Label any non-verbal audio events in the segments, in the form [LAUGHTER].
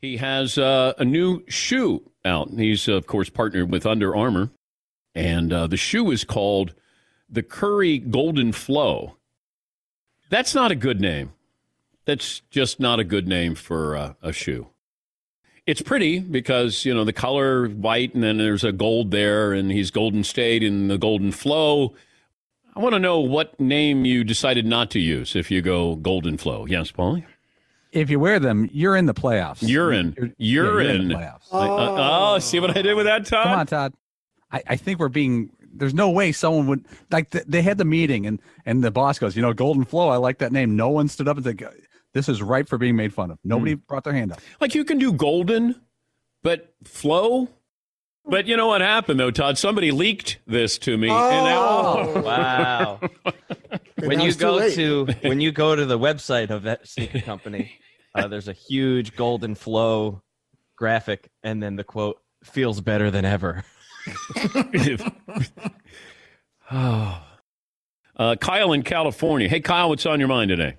He has uh, a new shoe out. He's, of course, partnered with Under Armour. And uh, the shoe is called the Curry Golden Flow. That's not a good name. That's just not a good name for uh, a shoe. It's pretty because, you know, the color white and then there's a gold there and he's Golden State and the Golden Flow. I want to know what name you decided not to use if you go Golden Flow. Yes, Paulie? If you wear them, you're in the playoffs. You're in. You're, you're, yeah, you're in. in. the playoffs. Uh, oh, see what I did with that, Todd? Come on, Todd. I, I think we're being there's no way someone would like th- they had the meeting and and the boss goes, you know, Golden Flow, I like that name. No one stood up and said, this is ripe for being made fun of. Nobody mm. brought their hand up. Like you can do Golden, but Flow. But you know what happened though, Todd? Somebody leaked this to me. Oh, now, [LAUGHS] wow! [LAUGHS] when you go to [LAUGHS] when you go to the website of that sneaker company, uh, there's a huge golden flow graphic, and then the quote feels better than ever. oh. [LAUGHS] Uh, Kyle in California. Hey, Kyle, what's on your mind today?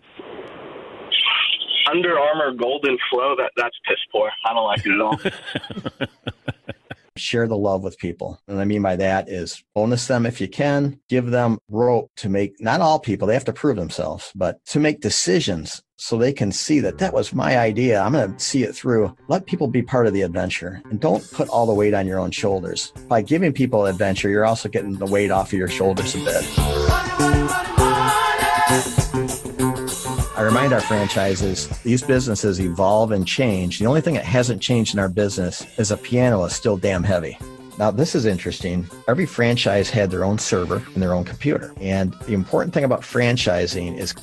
Under Armour Golden Flow. That that's piss poor. I don't like it at all. Share the love with people. And I mean by that is bonus them if you can, give them rope to make not all people, they have to prove themselves, but to make decisions so they can see that that was my idea. I'm going to see it through. Let people be part of the adventure and don't put all the weight on your own shoulders. By giving people adventure, you're also getting the weight off of your shoulders a bit. I remind our franchises these businesses evolve and change. The only thing that hasn't changed in our business is a piano is still damn heavy. Now, this is interesting. Every franchise had their own server and their own computer. And the important thing about franchising is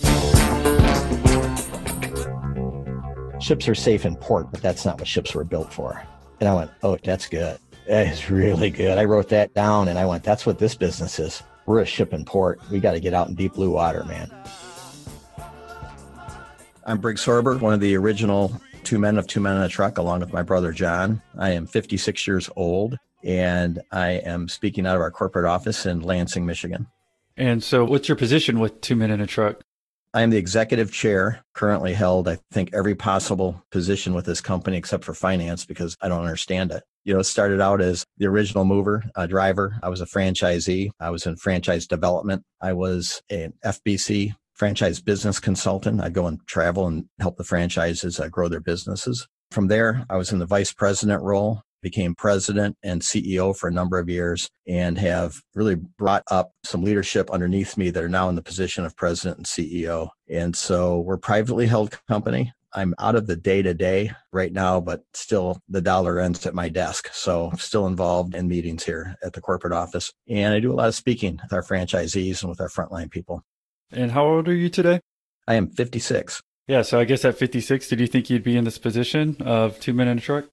ships are safe in port, but that's not what ships were built for. And I went, oh, that's good. That is really good. I wrote that down and I went, that's what this business is. We're a ship in port. We got to get out in deep blue water, man. I'm Brig Sorber, one of the original two men of two men in a truck, along with my brother John. I am 56 years old, and I am speaking out of our corporate office in Lansing, Michigan. And so, what's your position with Two Men in a Truck? I am the executive chair, currently held, I think, every possible position with this company except for finance because I don't understand it. You know, it started out as the original mover, a driver. I was a franchisee. I was in franchise development. I was an FBC franchise business consultant. I'd go and travel and help the franchises uh, grow their businesses. From there, I was in the vice president role, became president and CEO for a number of years, and have really brought up some leadership underneath me that are now in the position of president and CEO. And so we're privately held company. I'm out of the day to day right now, but still the dollar ends at my desk. So I'm still involved in meetings here at the corporate office. And I do a lot of speaking with our franchisees and with our frontline people. And how old are you today? I am 56. Yeah, so I guess at 56, did you think you'd be in this position of two men in a truck?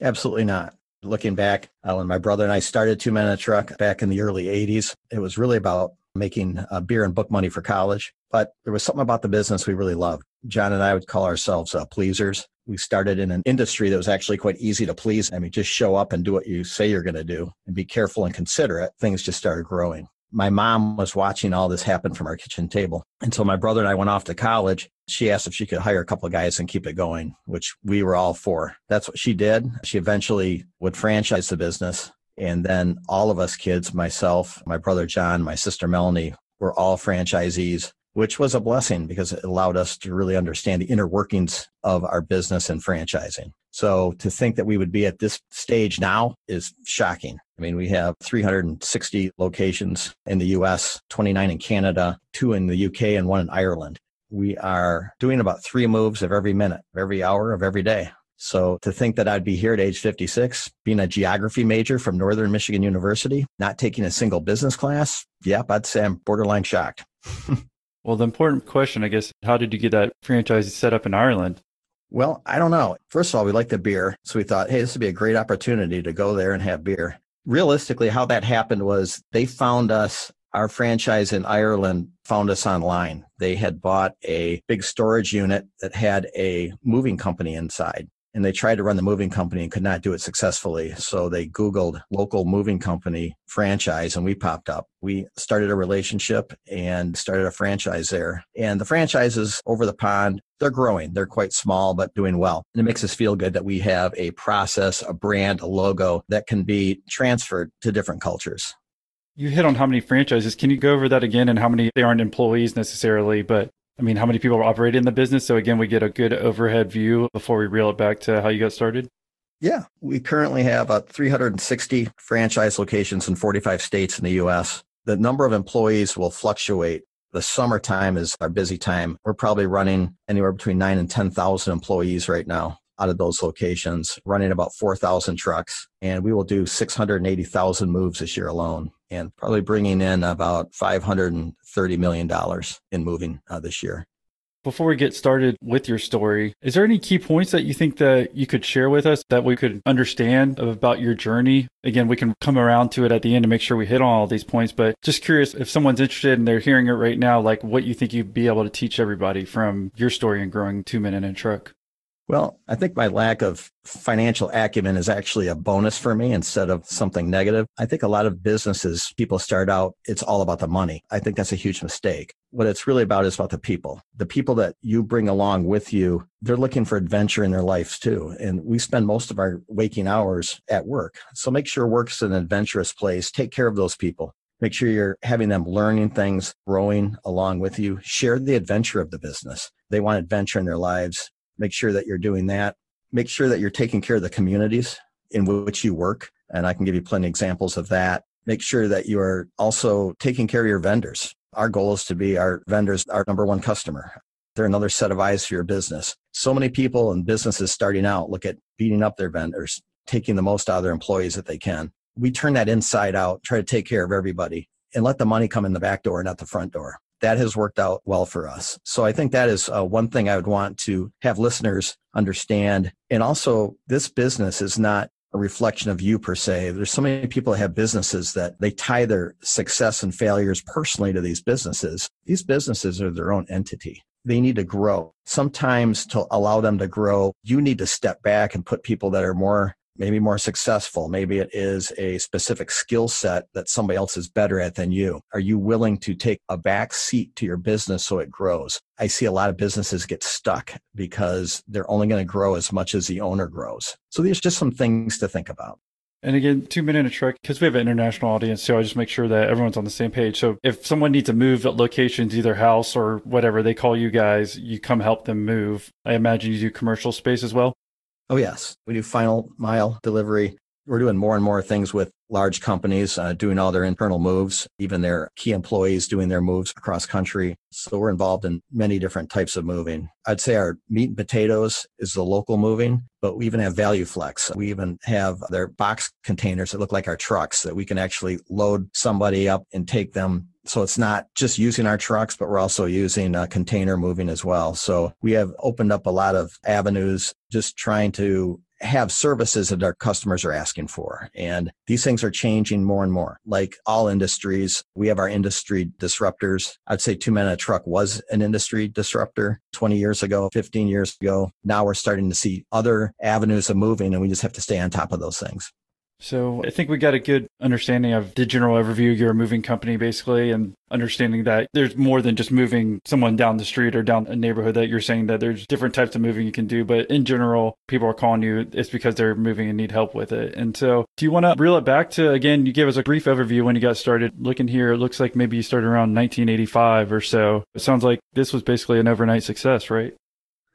Absolutely not. Looking back, uh, when my brother and I started Two Men in a Truck back in the early 80s, it was really about making uh, beer and book money for college. But there was something about the business we really loved. John and I would call ourselves uh, pleasers. We started in an industry that was actually quite easy to please. I mean, just show up and do what you say you're going to do and be careful and considerate. Things just started growing my mom was watching all this happen from our kitchen table. And so my brother and I went off to college. She asked if she could hire a couple of guys and keep it going, which we were all for. That's what she did. She eventually would franchise the business. And then all of us kids, myself, my brother John, my sister Melanie, were all franchisees, which was a blessing because it allowed us to really understand the inner workings of our business and franchising. So to think that we would be at this stage now is shocking. I mean, we have 360 locations in the US, 29 in Canada, two in the UK, and one in Ireland. We are doing about three moves of every minute, of every hour, of every day. So to think that I'd be here at age 56, being a geography major from Northern Michigan University, not taking a single business class, yep, I'd say I'm borderline shocked. [LAUGHS] well, the important question, I guess, how did you get that franchise set up in Ireland? Well, I don't know. First of all, we like the beer. So we thought, hey, this would be a great opportunity to go there and have beer. Realistically, how that happened was they found us, our franchise in Ireland found us online. They had bought a big storage unit that had a moving company inside and they tried to run the moving company and could not do it successfully. So they Googled local moving company franchise and we popped up. We started a relationship and started a franchise there. And the franchises over the pond they're growing. They're quite small, but doing well. And it makes us feel good that we have a process, a brand, a logo that can be transferred to different cultures. You hit on how many franchises. Can you go over that again and how many they aren't employees necessarily, but I mean, how many people are operating in the business? So again, we get a good overhead view before we reel it back to how you got started. Yeah, we currently have uh, about 360 franchise locations in 45 states in the US. The number of employees will fluctuate. The summertime is our busy time. We're probably running anywhere between 9 and 10,000 employees right now out of those locations, running about 4,000 trucks. And we will do 680,000 moves this year alone and probably bringing in about $530 million in moving uh, this year. Before we get started with your story, is there any key points that you think that you could share with us that we could understand about your journey? Again, we can come around to it at the end to make sure we hit on all these points, but just curious if someone's interested and they're hearing it right now, like what you think you'd be able to teach everybody from your story and growing two men in a truck. Well, I think my lack of financial acumen is actually a bonus for me instead of something negative. I think a lot of businesses, people start out, it's all about the money. I think that's a huge mistake. What it's really about is about the people. The people that you bring along with you, they're looking for adventure in their lives too. And we spend most of our waking hours at work. So make sure work's an adventurous place. Take care of those people. Make sure you're having them learning things, growing along with you. Share the adventure of the business. They want adventure in their lives make sure that you're doing that. Make sure that you're taking care of the communities in which you work. And I can give you plenty of examples of that. Make sure that you are also taking care of your vendors. Our goal is to be our vendors, our number one customer. They're another set of eyes for your business. So many people and businesses starting out look at beating up their vendors, taking the most out of their employees that they can. We turn that inside out, try to take care of everybody and let the money come in the back door, not the front door that has worked out well for us. So I think that is uh, one thing I would want to have listeners understand. And also, this business is not a reflection of you per se. There's so many people that have businesses that they tie their success and failures personally to these businesses. These businesses are their own entity. They need to grow. Sometimes to allow them to grow, you need to step back and put people that are more maybe more successful. Maybe it is a specific skill set that somebody else is better at than you. Are you willing to take a back seat to your business so it grows? I see a lot of businesses get stuck because they're only going to grow as much as the owner grows. So there's just some things to think about. And again, two in a truck, because we have an international audience, so I just make sure that everyone's on the same page. So if someone needs to move locations, either house or whatever, they call you guys, you come help them move. I imagine you do commercial space as well. Oh, yes. We do final mile delivery. We're doing more and more things with large companies uh, doing all their internal moves, even their key employees doing their moves across country. So we're involved in many different types of moving. I'd say our meat and potatoes is the local moving, but we even have value flex. We even have their box containers that look like our trucks that we can actually load somebody up and take them so it's not just using our trucks, but we're also using container moving as well. So we have opened up a lot of avenues just trying to have services that our customers are asking for. And these things are changing more and more. Like all industries, we have our industry disruptors. I'd say two men in a truck was an industry disruptor 20 years ago, 15 years ago. Now we're starting to see other avenues of moving and we just have to stay on top of those things. So I think we got a good understanding of the general overview. You're a moving company basically, and understanding that there's more than just moving someone down the street or down a neighborhood that you're saying that there's different types of moving you can do. But in general, people are calling you, it's because they're moving and need help with it. And so do you want to reel it back to, again, you gave us a brief overview when you got started. Looking here, it looks like maybe you started around 1985 or so. It sounds like this was basically an overnight success, right?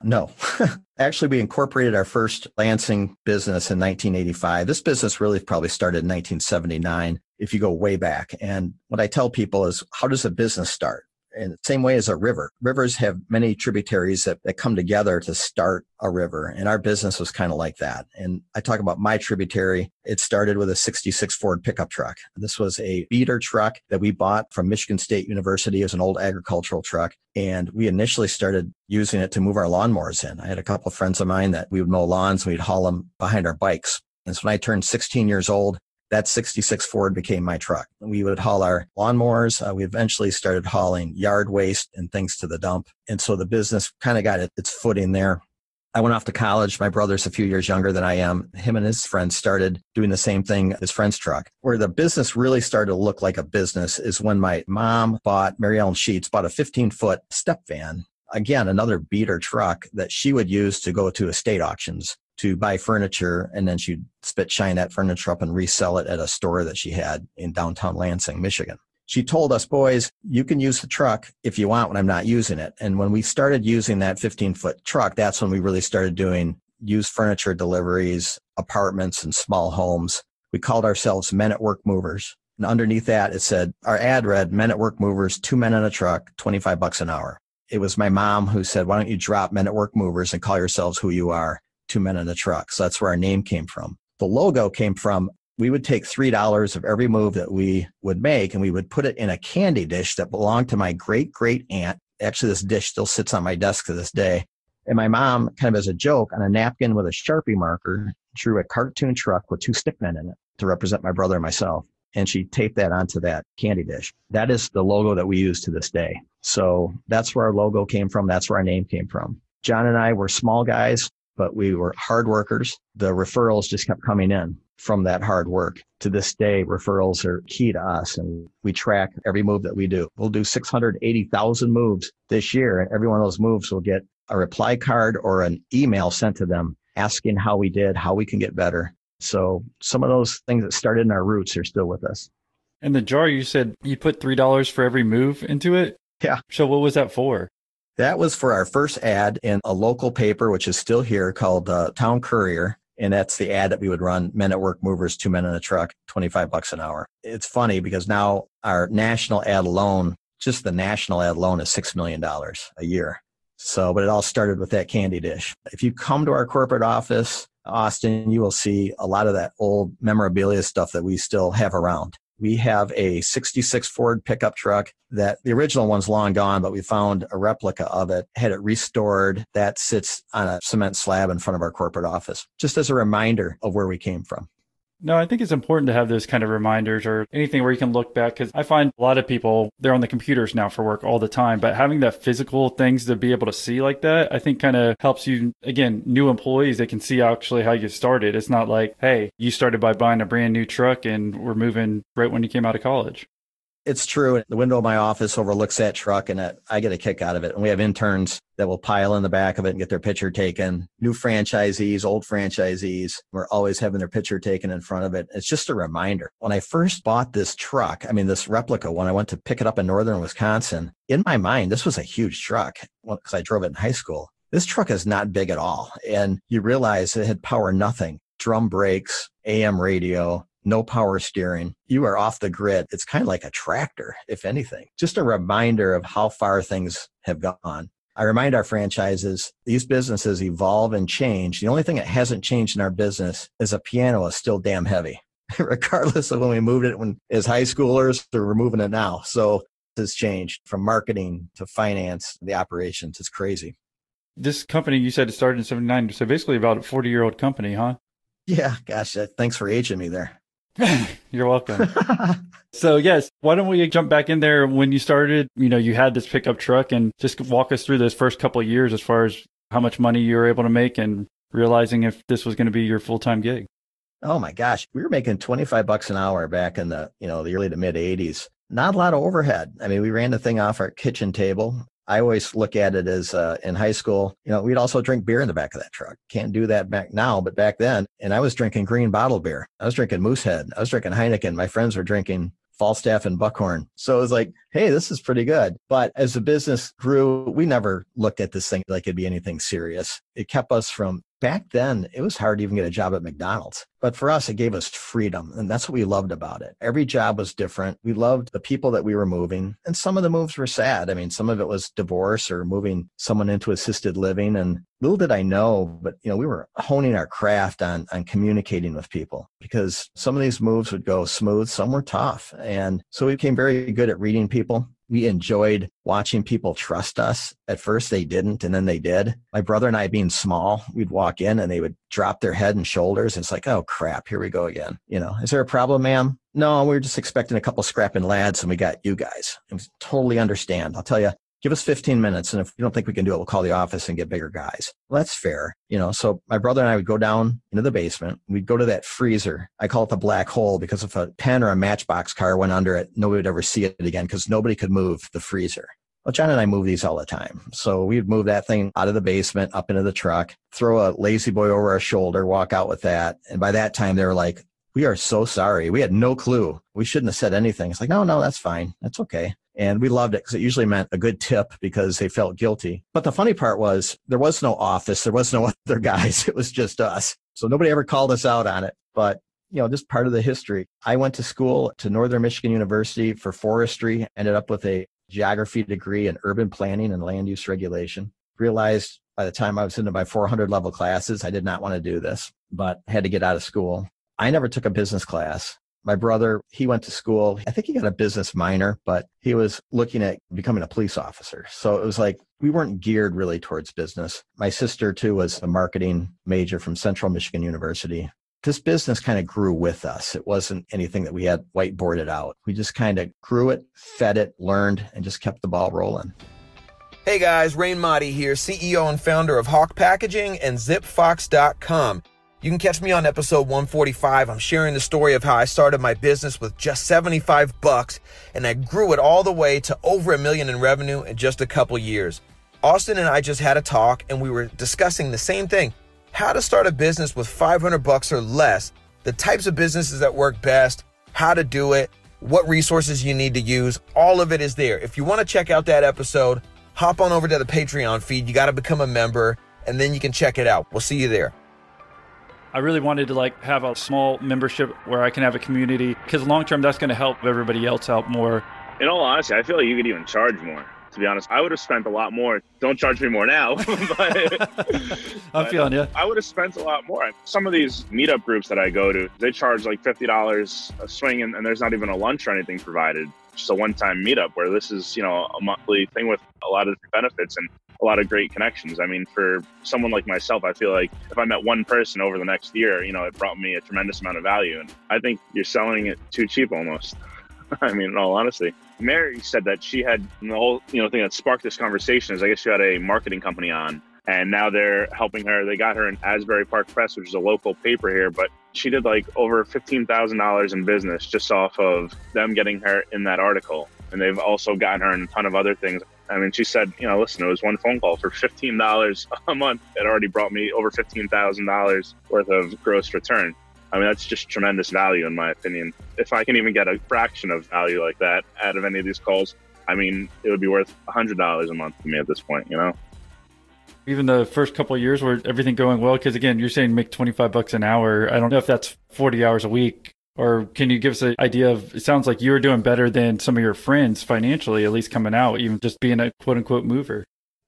No. [LAUGHS] Actually, we incorporated our first Lansing business in 1985. This business really probably started in 1979 if you go way back. And what I tell people is, how does a business start? In the same way as a river. Rivers have many tributaries that, that come together to start a river. And our business was kind of like that. And I talk about my tributary. It started with a 66 Ford pickup truck. This was a beater truck that we bought from Michigan State University as an old agricultural truck. And we initially started using it to move our lawnmowers in. I had a couple of friends of mine that we would mow lawns and we'd haul them behind our bikes. And so when I turned 16 years old, that 66 Ford became my truck. We would haul our lawnmowers. Uh, we eventually started hauling yard waste and things to the dump. And so the business kind of got its footing there. I went off to college. My brother's a few years younger than I am. Him and his friends started doing the same thing, his friend's truck. Where the business really started to look like a business is when my mom bought, Mary Ellen Sheets bought a 15 foot step van again, another beater truck that she would use to go to estate auctions to buy furniture. And then she'd spit shine that furniture up and resell it at a store that she had in downtown Lansing, Michigan. She told us, boys, you can use the truck if you want when I'm not using it. And when we started using that 15 foot truck, that's when we really started doing used furniture deliveries, apartments, and small homes. We called ourselves Men at Work Movers. And underneath that, it said, our ad read, Men at Work Movers, two men in a truck, 25 bucks an hour. It was my mom who said, why don't you drop Men at Work Movers and call yourselves who you are? Two men in a truck. So that's where our name came from. The logo came from we would take $3 of every move that we would make and we would put it in a candy dish that belonged to my great great aunt. Actually, this dish still sits on my desk to this day. And my mom, kind of as a joke, on a napkin with a Sharpie marker, drew a cartoon truck with two stickmen in it to represent my brother and myself. And she taped that onto that candy dish. That is the logo that we use to this day. So that's where our logo came from. That's where our name came from. John and I were small guys but we were hard workers. The referrals just kept coming in from that hard work. To this day, referrals are key to us and we track every move that we do. We'll do 680,000 moves this year and every one of those moves will get a reply card or an email sent to them asking how we did, how we can get better. So some of those things that started in our roots are still with us. And the jar, you said you put $3 for every move into it? Yeah. So what was that for? That was for our first ad in a local paper, which is still here called uh, Towne Courier. And that's the ad that we would run men at work movers, two men in a truck, 25 bucks an hour. It's funny because now our national ad alone, just the national ad alone is $6 million a year. So, but it all started with that candy dish. If you come to our corporate office, Austin, you will see a lot of that old memorabilia stuff that we still have around we have a 66 Ford pickup truck that the original one's long gone, but we found a replica of it, had it restored that sits on a cement slab in front of our corporate office, just as a reminder of where we came from. No, I think it's important to have those kind of reminders or anything where you can look back because I find a lot of people, they're on the computers now for work all the time, but having that physical things to be able to see like that, I think kind of helps you, again, new employees, they can see actually how you started. It's not like, hey, you started by buying a brand new truck and we're moving right when you came out of college. It's true. The window of my office overlooks that truck and I get a kick out of it. And we have interns that will pile in the back of it and get their picture taken. New franchisees, old franchisees, we're always having their picture taken in front of it. It's just a reminder. When I first bought this truck, I mean, this replica, when I went to pick it up in northern Wisconsin, in my mind, this was a huge truck because I drove it in high school. This truck is not big at all. And you realize it had power nothing, drum brakes, AM radio, no power steering. You are off the grid. It's kind of like a tractor, if anything. Just a reminder of how far things have gone. I remind our franchises, these businesses evolve and change. The only thing that hasn't changed in our business is a piano is still damn heavy, [LAUGHS] regardless of when we moved it when as high schoolers or we're moving it now. So has changed from marketing to finance, the operations. It's crazy. This company you said it started in 79. So basically about a 40 year old company, huh? Yeah. Gosh, thanks for aging me there. [LAUGHS] You're welcome. so yes, why don't we jump back in there when you started, you know, you had this pickup truck and just walk us through those first couple of years as far as how much money you were able to make and realizing if this was going to be your full-time gig. Oh my gosh, we were making 25 bucks an hour back in the, you know, the early to mid 80s. Not a lot of overhead. I mean, we ran the thing off our kitchen table. I always look at it as uh, in high school, you know, we'd also drink beer in the back of that truck. Can't do that back now, but back then, and I was drinking green bottle beer. I was drinking Moosehead. I was drinking Heineken. My friends were drinking Falstaff and Buckhorn. So it was like, hey, this is pretty good. But as the business grew, we never looked at this thing like it'd be anything serious. It kept us from back then it was hard to even get a job at McDonald's. But for us, it gave us freedom. And that's what we loved about it. Every job was different. We loved the people that we were moving. And some of the moves were sad. I mean, some of it was divorce or moving someone into assisted living. And little did I know, but you know, we were honing our craft on, on communicating with people because some of these moves would go smooth. Some were tough. And so we became very good at reading people we enjoyed watching people trust us. At first, they didn't, and then they did. My brother and I, being small, we'd walk in and they would drop their head and shoulders. And it's like, oh crap, here we go again. You know, is there a problem, ma'am? No, we are just expecting a couple scrapping lads, and we got you guys. I totally understand. I'll tell you, give us 15 minutes. And if you don't think we can do it, we'll call the office and get bigger guys. Well, that's fair. You know, so my brother and I would go down into the basement. We'd go to that freezer. I call it the black hole because if a pen or a matchbox car went under it, nobody would ever see it again because nobody could move the freezer. Well, John and I move these all the time. So we'd move that thing out of the basement up into the truck, throw a lazy boy over our shoulder, walk out with that. And by that time, they were like, we are so sorry. We had no clue. We shouldn't have said anything. It's like, no, no, that's fine. That's okay. And we loved it because it usually meant a good tip because they felt guilty. But the funny part was there was no office. There was no [LAUGHS] other guys. It was just us. So nobody ever called us out on it. But you know, just part of the history. I went to school to Northern Michigan University for forestry, ended up with a geography degree in urban planning and land use regulation. Realized by the time I was into my 400 level classes, I did not want to do this, but had to get out of school. I never took a business class. My brother, he went to school. I think he got a business minor, but he was looking at becoming a police officer. So it was like we weren't geared really towards business. My sister, too, was a marketing major from Central Michigan University this business kind of grew with us. It wasn't anything that we had whiteboarded out. We just kind of grew it, fed it, learned, and just kept the ball rolling. Hey guys, Rain Motti here, CEO and founder of Hawk Packaging and ZipFox.com. You can catch me on episode 145. I'm sharing the story of how I started my business with just 75 bucks and I grew it all the way to over a million in revenue in just a couple years. Austin and I just had a talk and we were discussing the same thing how to start a business with 500 bucks or less, the types of businesses that work best, how to do it, what resources you need to use. All of it is there. If you want to check out that episode, hop on over to the Patreon feed. You got to become a member and then you can check it out. We'll see you there. I really wanted to like have a small membership where I can have a community because long term that's going to help everybody else out more. In all honesty, I feel like you could even charge more to be honest. I would have spent a lot more. Don't charge me more now. [LAUGHS] but, [LAUGHS] I'm feeling you. Uh, I would have spent a lot more. Some of these meetup groups that I go to, they charge like $50 a swing and, and there's not even a lunch or anything provided. Just a one time meetup where this is, you know, a monthly thing with a lot of benefits and a lot of great connections. I mean, for someone like myself, I feel like if I met one person over the next year, you know, it brought me a tremendous amount of value. And I think you're selling it too cheap almost. [LAUGHS] I mean, in all honesty. Mary said that she had the whole you know thing that sparked this conversation is I guess she had a marketing company on and now they're helping her. They got her in Asbury Park Press, which is a local paper here, but she did like over fifteen thousand dollars in business just off of them getting her in that article. And they've also gotten her in a ton of other things. I mean, she said, you know, listen, it was one phone call for fifteen dollars [LAUGHS] a month. It already brought me over fifteen thousand dollars worth of gross return. I mean, that's just tremendous value, in my opinion. If I can even get a fraction of value like that out of any of these calls, I mean, it would be worth $100 a month to me at this point, you know? Even the first couple years where everything going well, because again, you're saying make 25 bucks an hour. I don't know if that's 40 hours a week. Or can you give us an idea of? It sounds like you were doing better than some of your friends financially, at least coming out, even just being a quote unquote mover.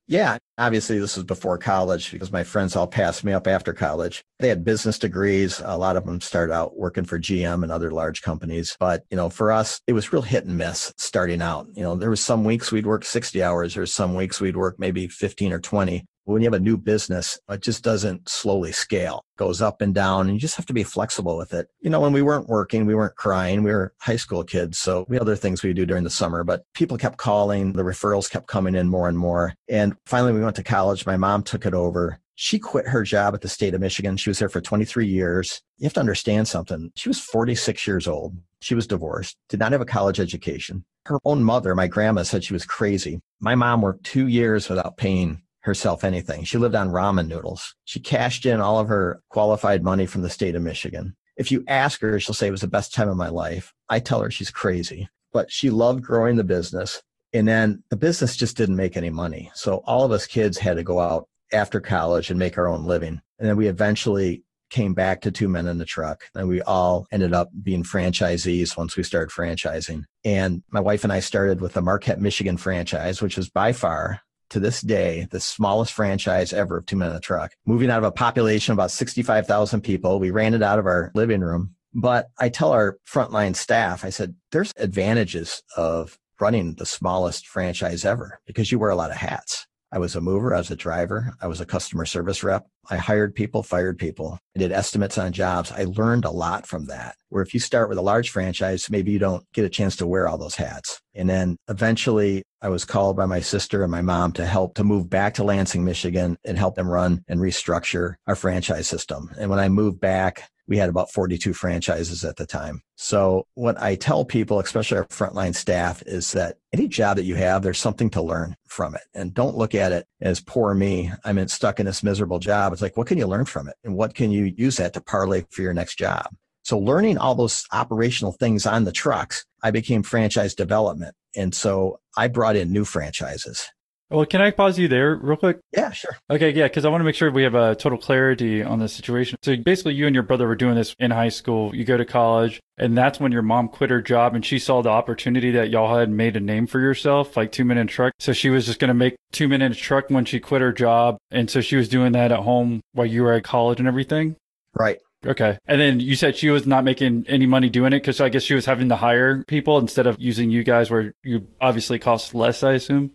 Yeah, obviously this was before college because my friends all passed me up after college. They had business degrees. A lot of them started out working for GM and other large companies. But, you know, for us, it was real hit and miss starting out. You know, there was some weeks we'd work 60 hours. or some weeks we'd work maybe 15 or 20 when you have a new business, it just doesn't slowly scale. It goes up and down and you just have to be flexible with it. You know, when we weren't working, we weren't crying. We were high school kids. So we had other things we do during the summer, but people kept calling. The referrals kept coming in more and more. And finally we went to college. My mom took it over. She quit her job at the state of Michigan. She was there for 23 years. You have to understand something. She was 46 years old. She was divorced, did not have a college education. Her own mother, my grandma, said she was crazy. My mom worked two years without paying herself anything. She lived on ramen noodles. She cashed in all of her qualified money from the state of Michigan. If you ask her, she'll say it was the best time of my life. I tell her she's crazy, but she loved growing the business. And then the business just didn't make any money. So all of us kids had to go out after college and make our own living. And then we eventually came back to two men in the truck and we all ended up being franchisees once we started franchising. And my wife and I started with the Marquette, Michigan franchise, which was by far to this day the smallest franchise ever of Two Men in a Truck. Moving out of a population of about 65,000 people, we ran it out of our living room. But I tell our frontline staff, I said, there's advantages of running the smallest franchise ever because you wear a lot of hats. I was a mover, I was a driver, I was a customer service rep. I hired people, fired people. I did estimates on jobs. I learned a lot from that. Where if you start with a large franchise, maybe you don't get a chance to wear all those hats. And then eventually I was called by my sister and my mom to help to move back to Lansing, Michigan and help them run and restructure our franchise system. And when I moved back, We had about 42 franchises at the time. So what I tell people, especially our frontline staff, is that any job that you have, there's something to learn from it. And don't look at it as poor me. I'm in, stuck in this miserable job. It's like, what can you learn from it? And what can you use that to parlay for your next job? So learning all those operational things on the trucks, I became franchise development. And so I brought in new franchises. Well, can I pause you there real quick? Yeah, sure. Okay, yeah, because I want to make sure we have a total clarity on the situation. So basically, you and your brother were doing this in high school. You go to college, and that's when your mom quit her job and she saw the opportunity that y'all had made a name for yourself, like Two Minute Truck. So she was just going to make Two Minute Truck when she quit her job. And so she was doing that at home while you were at college and everything? Right. Okay. And then you said she was not making any money doing it because I guess she was having to hire people instead of using you guys where you obviously cost less, I assume.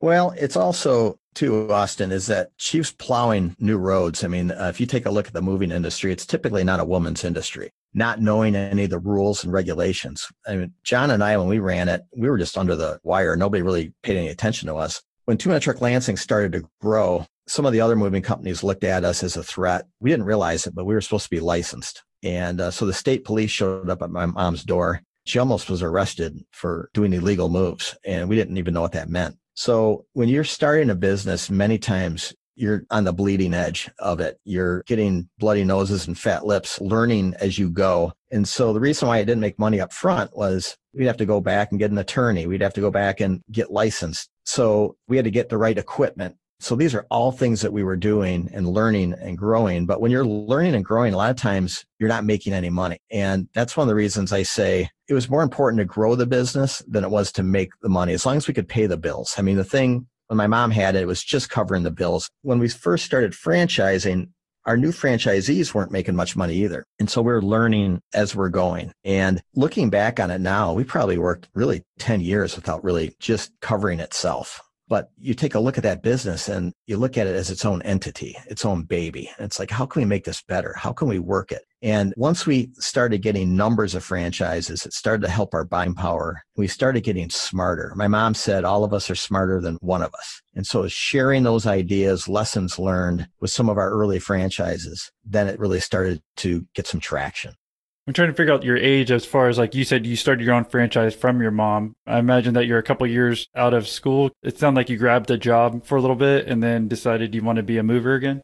Well, it's also too Austin is that she's plowing new roads. I mean, uh, if you take a look at the moving industry, it's typically not a woman's industry. Not knowing any of the rules and regulations. I mean, John and I, when we ran it, we were just under the wire. Nobody really paid any attention to us. When Two Minute Truck Lansing started to grow, some of the other moving companies looked at us as a threat. We didn't realize it, but we were supposed to be licensed. And uh, so the state police showed up at my mom's door. She almost was arrested for doing illegal moves, and we didn't even know what that meant. So when you're starting a business, many times you're on the bleeding edge of it. You're getting bloody noses and fat lips, learning as you go. And so the reason why I didn't make money up front was we'd have to go back and get an attorney. We'd have to go back and get licensed. So we had to get the right equipment. So these are all things that we were doing and learning and growing. But when you're learning and growing, a lot of times you're not making any money. And that's one of the reasons I say it was more important to grow the business than it was to make the money, as long as we could pay the bills. I mean, the thing when my mom had it, it was just covering the bills. When we first started franchising, our new franchisees weren't making much money either. And so we're learning as we're going. And looking back on it now, we probably worked really 10 years without really just covering itself. But you take a look at that business and you look at it as its own entity, its own baby. And it's like, how can we make this better? How can we work it? And once we started getting numbers of franchises, it started to help our buying power. We started getting smarter. My mom said all of us are smarter than one of us. And so sharing those ideas, lessons learned with some of our early franchises, then it really started to get some traction. I'm trying to figure out your age as far as like you said you started your own franchise from your mom. I imagine that you're a couple years out of school. It sounded like you grabbed a job for a little bit and then decided you want to be a mover again.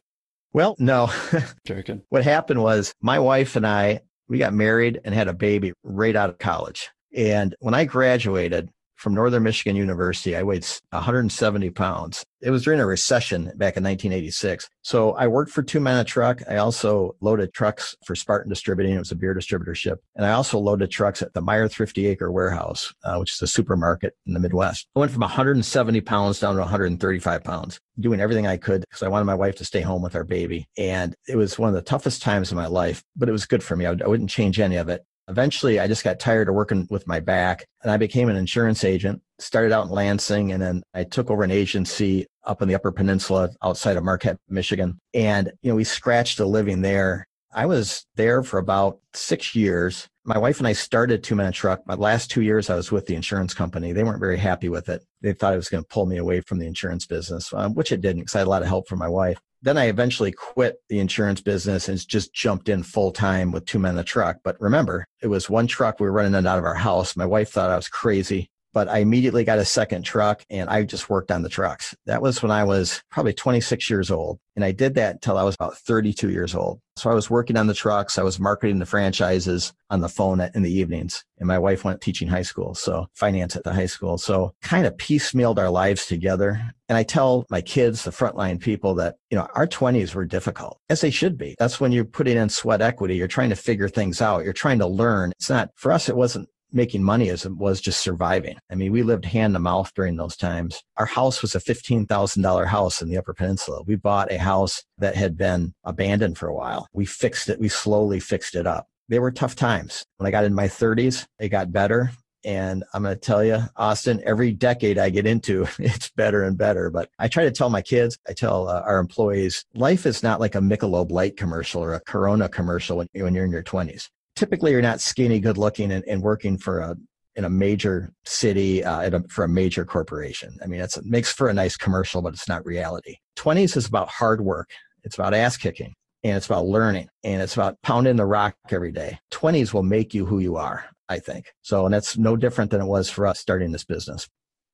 Well, no. [LAUGHS] Joking. what happened was my wife and I we got married and had a baby right out of college. And when I graduated, from Northern Michigan University. I weighed 170 pounds. It was during a recession back in 1986. So I worked for Two Men a Truck. I also loaded trucks for Spartan Distributing. It was a beer distributorship. And I also loaded trucks at the Meijer Thrifty Acre Warehouse, uh, which is a supermarket in the Midwest. I went from 170 pounds down to 135 pounds, doing everything I could because I wanted my wife to stay home with our baby. And it was one of the toughest times of my life, but it was good for me. I, I wouldn't change any of it. Eventually, I just got tired of working with my back and I became an insurance agent. Started out in Lansing and then I took over an agency up in the Upper Peninsula outside of Marquette, Michigan. And, you know, we scratched a living there. I was there for about six years. My wife and I started Two Minute Truck. My last two years, I was with the insurance company. They weren't very happy with it. They thought it was going to pull me away from the insurance business, um, which it didn't because I had a lot of help from my wife then I eventually quit the insurance business and just jumped in full time with two men in the truck. But remember, it was one truck. We were running it out of our house. My wife thought I was crazy, but I immediately got a second truck and I just worked on the trucks. That was when I was probably 26 years old. And I did that until I was about 32 years old. So I was working on the trucks. I was marketing the franchises on the phone in the evenings. And my wife went teaching high school. So finance at the high school. So kind of piecemealed our lives together. And I tell my kids, the frontline people that, you know, our 20s were difficult as they should be. That's when you're putting in sweat equity. You're trying to figure things out. You're trying to learn. It's not for us. It wasn't making money as it was just surviving. I mean, we lived hand to mouth during those times. Our house was a $15,000 house in the Upper Peninsula. We bought a house that had been abandoned for a while. We fixed it. We slowly fixed it up. They were tough times. When I got in my 30s, it got better. And I'm going to tell you, Austin, every decade I get into, [LAUGHS] it's better and better. But I try to tell my kids, I tell uh, our employees, life is not like a Michelob Light commercial or a Corona commercial when, when you're in your 20s typically you're not skinny good looking and, and working for a in a major city uh, a, for a major corporation. I mean, it makes for a nice commercial, but it's not reality. 20s is about hard work. It's about ass kicking. and it's about learning and it's about pounding the rock every day. 20s will make you who you are, I think. So, and that's no different than it was for us starting this business.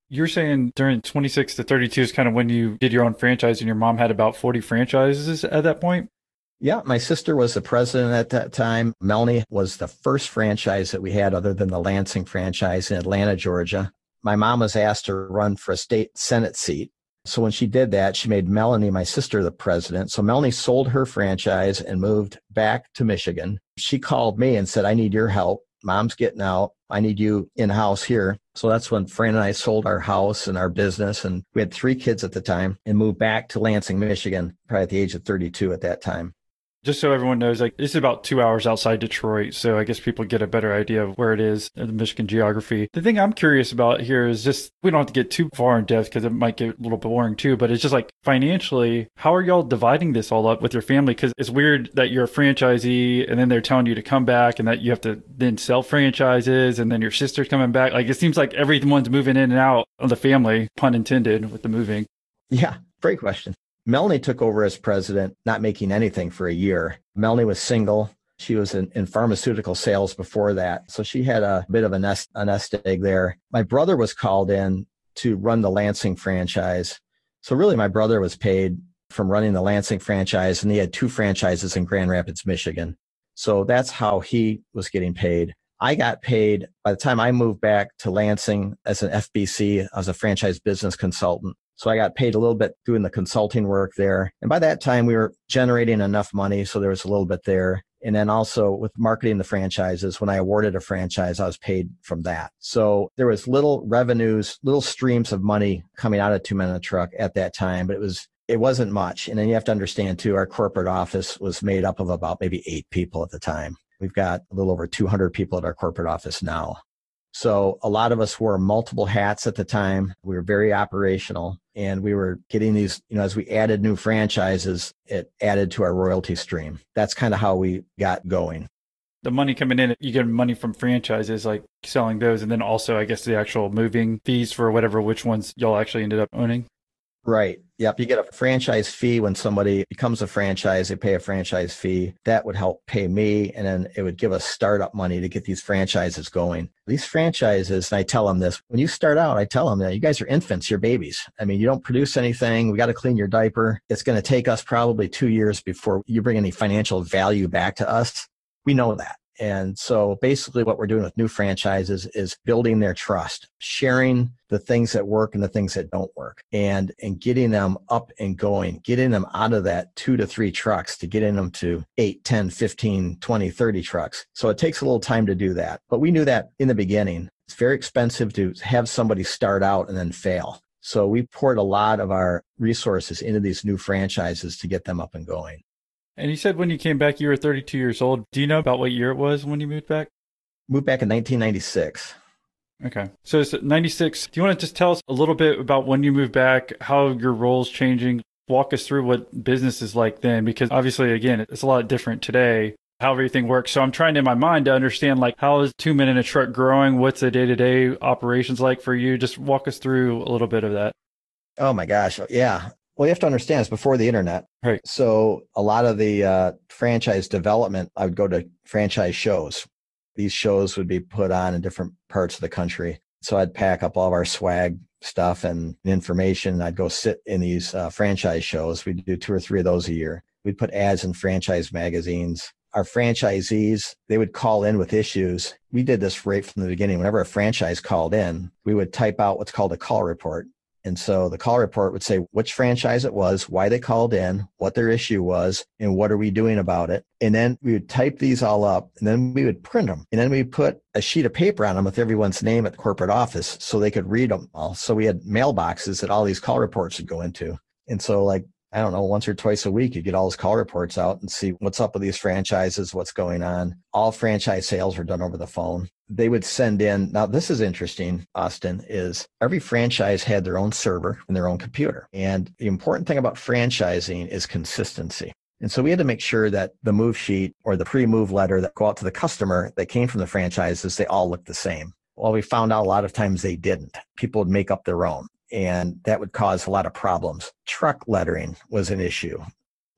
You're saying during 26 to 32 is kind of when you did your own franchise and your mom had about 40 franchises at that point? Yeah, my sister was the president at that time. Melanie was the first franchise that we had other than the Lansing franchise in Atlanta, Georgia. My mom was asked to run for a state Senate seat. So when she did that, she made Melanie, my sister, the president. So Melanie sold her franchise and moved back to Michigan. She called me and said, I need your help. Mom's getting out. I need you in house here. So that's when Fran and I sold our house and our business. And we had three kids at the time and moved back to Lansing, Michigan, probably at the age of 32 at that time just so everyone knows, like this is about two hours outside Detroit, so I guess people get a better idea of where it is in the Michigan geography. The thing I'm curious about here is just we don't have to get too far in depth because it might get a little boring too. But it's just like financially, how are y'all dividing this all up with your family? Because it's weird that you're a franchisee and then they're telling you to come back and that you have to then sell franchises and then your sister's coming back. Like it seems like everyone's moving in and out of the family, pun intended, with the moving. Yeah, great question. Melanie took over as president, not making anything for a year. Melanie was single. She was in, in, pharmaceutical sales before that. So she had a bit of a nest, a nest egg there. My brother was called in to run the Lansing franchise. So really my brother was paid from running the Lansing franchise and he had two franchises in Grand Rapids, Michigan. So that's how he was getting paid. I got paid by the time I moved back to Lansing as an FBC, as a franchise business consultant. So I got paid a little bit doing the consulting work there. And by that time, we were generating enough money. So there was a little bit there. And then also with marketing the franchises, when I awarded a franchise, I was paid from that. So there was little revenues, little streams of money coming out of Two Men in a Truck at that time, but it was it wasn't much. And then you have to understand too, our corporate office was made up of about maybe eight people at the time. We've got a little over 200 people at our corporate office now. So a lot of us wore multiple hats at the time. We were very operational and we were getting these, you know, as we added new franchises, it added to our royalty stream. That's kind of how we got going. The money coming in, you get money from franchises, like selling those, and then also, I guess, the actual moving fees for whatever which ones y'all actually ended up owning. Right. Yep. You get a franchise fee when somebody becomes a franchise, they pay a franchise fee. That would help pay me. And then it would give us startup money to get these franchises going. These franchises, and I tell them this when you start out, I tell them that you guys are infants, you're babies. I mean, you don't produce anything. We got to clean your diaper. It's going to take us probably two years before you bring any financial value back to us. We know that. And so basically what we're doing with new franchises is building their trust, sharing the things that work and the things that don't work and, and getting them up and going, getting them out of that two to three trucks to getting them to 8, 10, 15, 20, 30 trucks. So it takes a little time to do that. But we knew that in the beginning. It's very expensive to have somebody start out and then fail. So we poured a lot of our resources into these new franchises to get them up and going. And you said when you came back, you were 32 years old. Do you know about what year it was when you moved back? Moved back in 1996. Okay. So it's 96. Do you want to just tell us a little bit about when you moved back, how your role's changing? Walk us through what business is like then, because obviously, again, it's a lot different today how everything works. So I'm trying in my mind to understand like how is two men in a truck growing? What's the day to day operations like for you? Just walk us through a little bit of that. Oh my gosh. Yeah. Well, you have to understand it's before the internet. Right. So a lot of the uh, franchise development, I would go to franchise shows. These shows would be put on in different parts of the country. So I'd pack up all of our swag stuff and information. I'd go sit in these uh, franchise shows. We'd do two or three of those a year. We'd put ads in franchise magazines. Our franchisees, they would call in with issues. We did this right from the beginning. Whenever a franchise called in, we would type out what's called a call report. And so the call report would say which franchise it was, why they called in, what their issue was, and what are we doing about it. And then we would type these all up and then we would print them. And then we put a sheet of paper on them with everyone's name at the corporate office so they could read them all. So we had mailboxes that all these call reports would go into. And so like I don't know, once or twice a week, you get all those call reports out and see what's up with these franchises, what's going on. All franchise sales were done over the phone. They would send in. Now, this is interesting, Austin, is every franchise had their own server and their own computer. And the important thing about franchising is consistency. And so we had to make sure that the move sheet or the pre-move letter that go out to the customer that came from the franchises, they all looked the same. Well, we found out a lot of times they didn't. People would make up their own and that would cause a lot of problems. Truck lettering was an issue.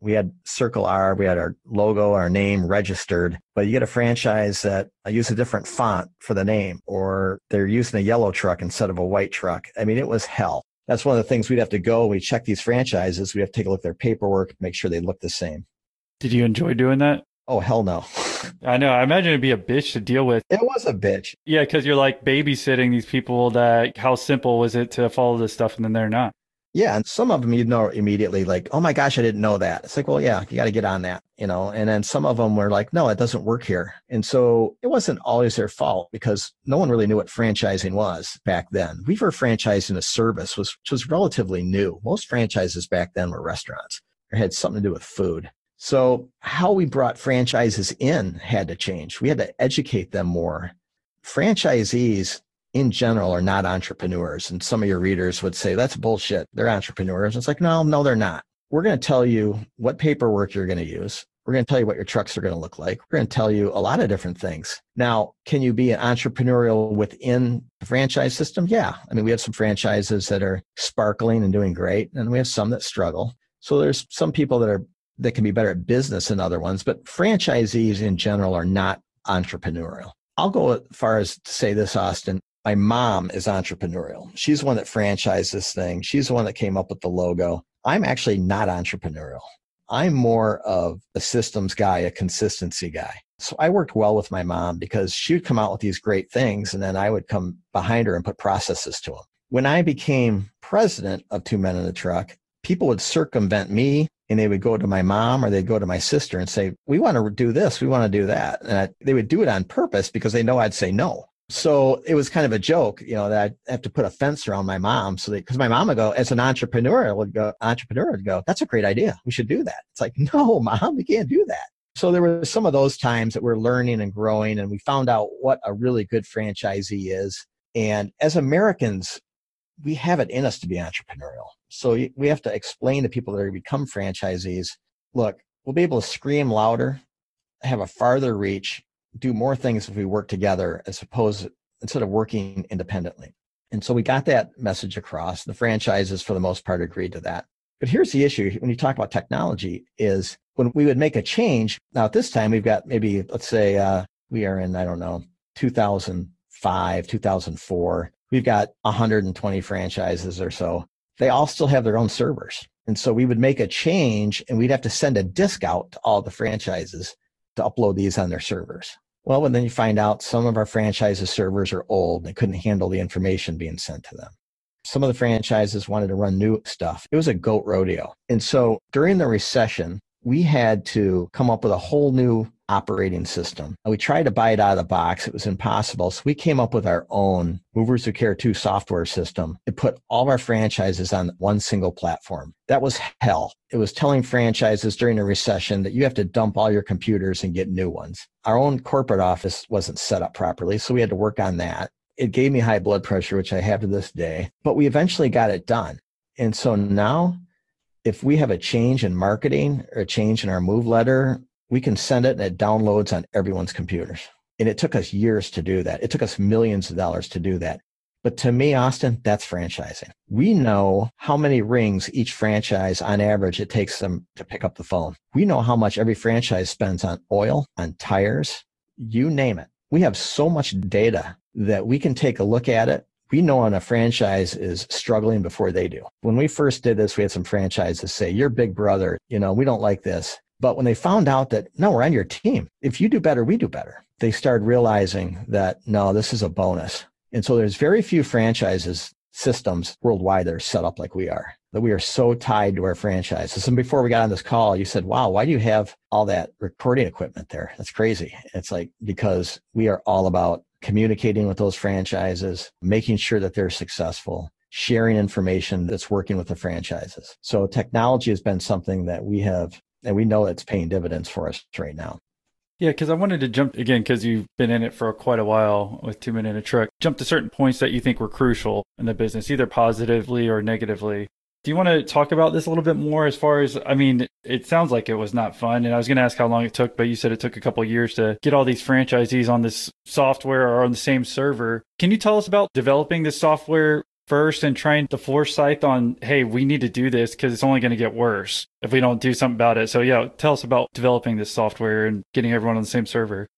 We had Circle R, we had our logo, our name registered, but you get a franchise that I use a different font for the name, or they're using a yellow truck instead of a white truck. I mean, it was hell. That's one of the things we'd have to go. We check these franchises. We have to take a look at their paperwork, make sure they look the same. Did you enjoy doing that? Oh, hell no. [LAUGHS] I know. I imagine it'd be a bitch to deal with. It was a bitch. Yeah, because you're like babysitting these people that how simple was it to follow this stuff and then they're not. Yeah, and some of them you'd know immediately, like, oh my gosh, I didn't know that. It's like, well, yeah, you got to get on that, you know. And then some of them were like, no, it doesn't work here. And so it wasn't always their fault because no one really knew what franchising was back then. We were franchising a service, which was relatively new. Most franchises back then were restaurants or had something to do with food. So how we brought franchises in had to change. We had to educate them more. Franchisees in general are not entrepreneurs. And some of your readers would say, that's bullshit. They're entrepreneurs. It's like, no, no, they're not. We're going to tell you what paperwork you're going to use. We're going to tell you what your trucks are going to look like. We're going to tell you a lot of different things. Now, can you be an entrepreneurial within the franchise system? Yeah. I mean, we have some franchises that are sparkling and doing great, and we have some that struggle. So there's some people that are that can be better at business than other ones, but franchisees in general are not entrepreneurial. I'll go as far as to say this, Austin my mom is entrepreneurial. She's the one that franchised this thing. She's the one that came up with the logo. I'm actually not entrepreneurial. I'm more of a systems guy, a consistency guy. So I worked well with my mom because she would come out with these great things and then I would come behind her and put processes to them. When I became president of Two Men and a Truck, people would circumvent me and they would go to my mom or they'd go to my sister and say, We want to do this, we want to do that. And I, they would do it on purpose because they know I'd say no so it was kind of a joke, you know, that I have to put a fence around my mom so because my mom would go as an entrepreneur I would go entrepreneur would go, that's a great idea. We should do that. It's like, [LAUGHS] no, mom, we can't do that. So there were some of those times that we're learning and growing, and we found out what a really good franchisee is. And as Americans, we have it in us to be entrepreneurial. So we have to explain to people that are become franchisees, look, we'll be able to scream louder, have a farther reach, do more things if we work together as opposed instead of working independently. And so we got that message across. The franchises, for the most part, agreed to that. But here's the issue when you talk about technology is when we would make a change. Now, at this time, we've got maybe, let's say, uh, we are in, I don't know, 2005, 2004. We've got 120 franchises or so. They all still have their own servers. And so we would make a change and we'd have to send a disk out to all the franchises to upload these on their servers. Well, and then you find out some of our franchises servers are old. They couldn't handle the information being sent to them. Some of the franchises wanted to run new stuff. It was a goat rodeo. And so during the recession, we had to come up with a whole new operating system. We tried to buy it out of the box. It was impossible. So we came up with our own Movers Who Care 2 software system. It put all of our franchises on one single platform. That was hell. It was telling franchises during a recession that you have to dump all your computers and get new ones. Our own corporate office wasn't set up properly. So we had to work on that. It gave me high blood pressure, which I have to this day, but we eventually got it done. And so now if we have a change in marketing or a change in our move letter, we can send it and it downloads on everyone's computers. And it took us years to do that. It took us millions of dollars to do that. But to me, Austin, that's franchising. We know how many rings each franchise on average it takes them to pick up the phone. We know how much every franchise spends on oil, on tires, you name it. We have so much data that we can take a look at it we know when a franchise is struggling before they do. When we first did this, we had some franchises say, You're big brother, you know, we don't like this. But when they found out that, no, we're on your team. If you do better, we do better. They started realizing that, no, this is a bonus. And so there's very few franchises systems worldwide that are set up like we are, that we are so tied to our franchises. And before we got on this call, you said, wow, why do you have all that recording equipment there? That's crazy. It's like, because we are all about communicating with those franchises, making sure that they're successful, sharing information that's working with the franchises. So technology has been something that we have, and we know it's paying dividends for us right now. Yeah, because I wanted to jump again because you've been in it for quite a while with Two Men and a Truck. Jump to certain points that you think were crucial in the business, either positively or negatively. Do you want to talk about this a little bit more as far as, I mean, it sounds like it was not fun. And I was going to ask how long it took, but you said it took a couple years to get all these franchisees on this software or on the same server. Can you tell us about developing this software first and trying to foresight on, hey, we need to do this because it's only going to get worse if we don't do something about it. So, yeah, tell us about developing this software and getting everyone on the same server.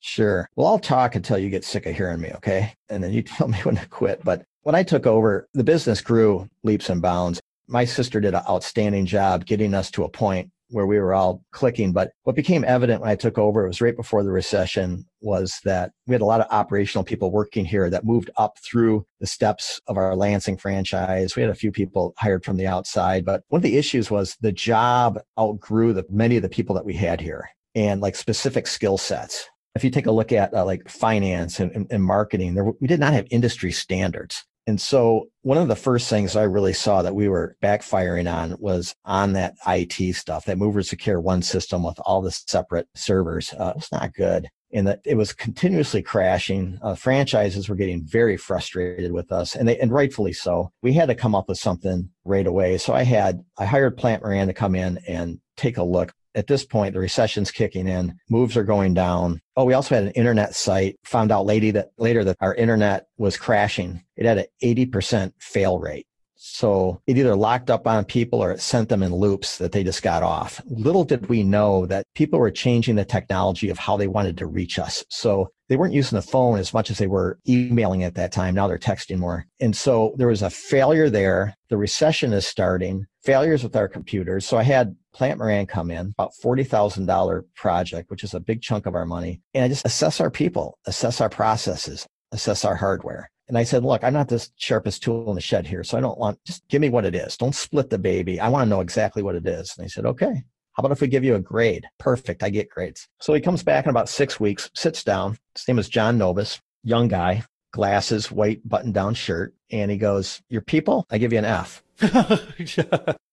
Sure. Well, I'll talk until you get sick of hearing me, okay? And then you [LAUGHS] tell me when to quit. But when I took over, the business grew leaps and bounds. My sister did an outstanding job getting us to a point where we were all clicking. But what became evident when I took over, it was right before the recession, was that we had a lot of operational people working here that moved up through the steps of our Lansing franchise. We had a few people hired from the outside, but one of the issues was the job outgrew the many of the people that we had here and like specific skill sets. If you take a look at uh, like finance and, and, and marketing, there, we did not have industry standards. And so one of the first things I really saw that we were backfiring on was on that IT stuff, that Movers Who Care one system with all the separate servers. Uh, it's not good. And that it was continuously crashing. Uh, franchises were getting very frustrated with us and they, and rightfully so. We had to come up with something right away. So I had, I hired Plante Moran to come in and take a look at this point, the recession's kicking in, moves are going down. Oh, we also had an internet site, found out lady that later that our internet was crashing. It had an 80% fail rate. So it either locked up on people or it sent them in loops that they just got off. Little did we know that people were changing the technology of how they wanted to reach us. So they weren't using the phone as much as they were emailing at that time. Now they're texting more. And so there was a failure there. The recession is starting, failures with our computers. So I had Plante Moran come in, about $40,000 project, which is a big chunk of our money. And I just assess our people, assess our processes, assess our hardware. And I said, look, I'm not the sharpest tool in the shed here. So I don't want, just give me what it is. Don't split the baby. I want to know exactly what it is. And he said, okay. How about if we give you a grade? Perfect. I get grades. So he comes back in about six weeks, sits down. His name is John Novus, young guy, glasses, white button down shirt. And he goes, Your people, I give you an F. [LAUGHS]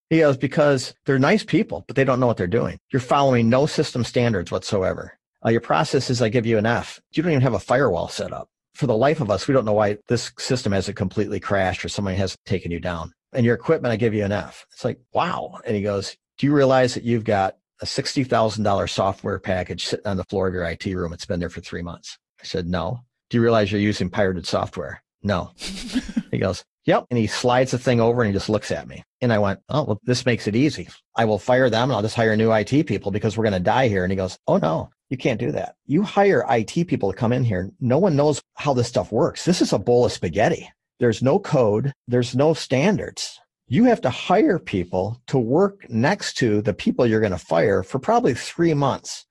he goes, Because they're nice people, but they don't know what they're doing. You're following no system standards whatsoever. Uh, your processes, I give you an F. You don't even have a firewall set up for the life of us, we don't know why this system hasn't completely crashed or somebody has taken you down. And your equipment, I give you an F. It's like, wow. And he goes, do you realize that you've got a $60,000 software package sitting on the floor of your IT room? It's been there for three months. I said, no. Do you realize you're using pirated software? No. [LAUGHS] he goes, yep. And he slides the thing over and he just looks at me. And I went, oh, well, this makes it easy. I will fire them and I'll just hire new IT people because we're going to die here. And he goes, oh, no. You can't do that. You hire IT people to come in here. No one knows how this stuff works. This is a bowl of spaghetti. There's no code. There's no standards. You have to hire people to work next to the people you're going to fire for probably three months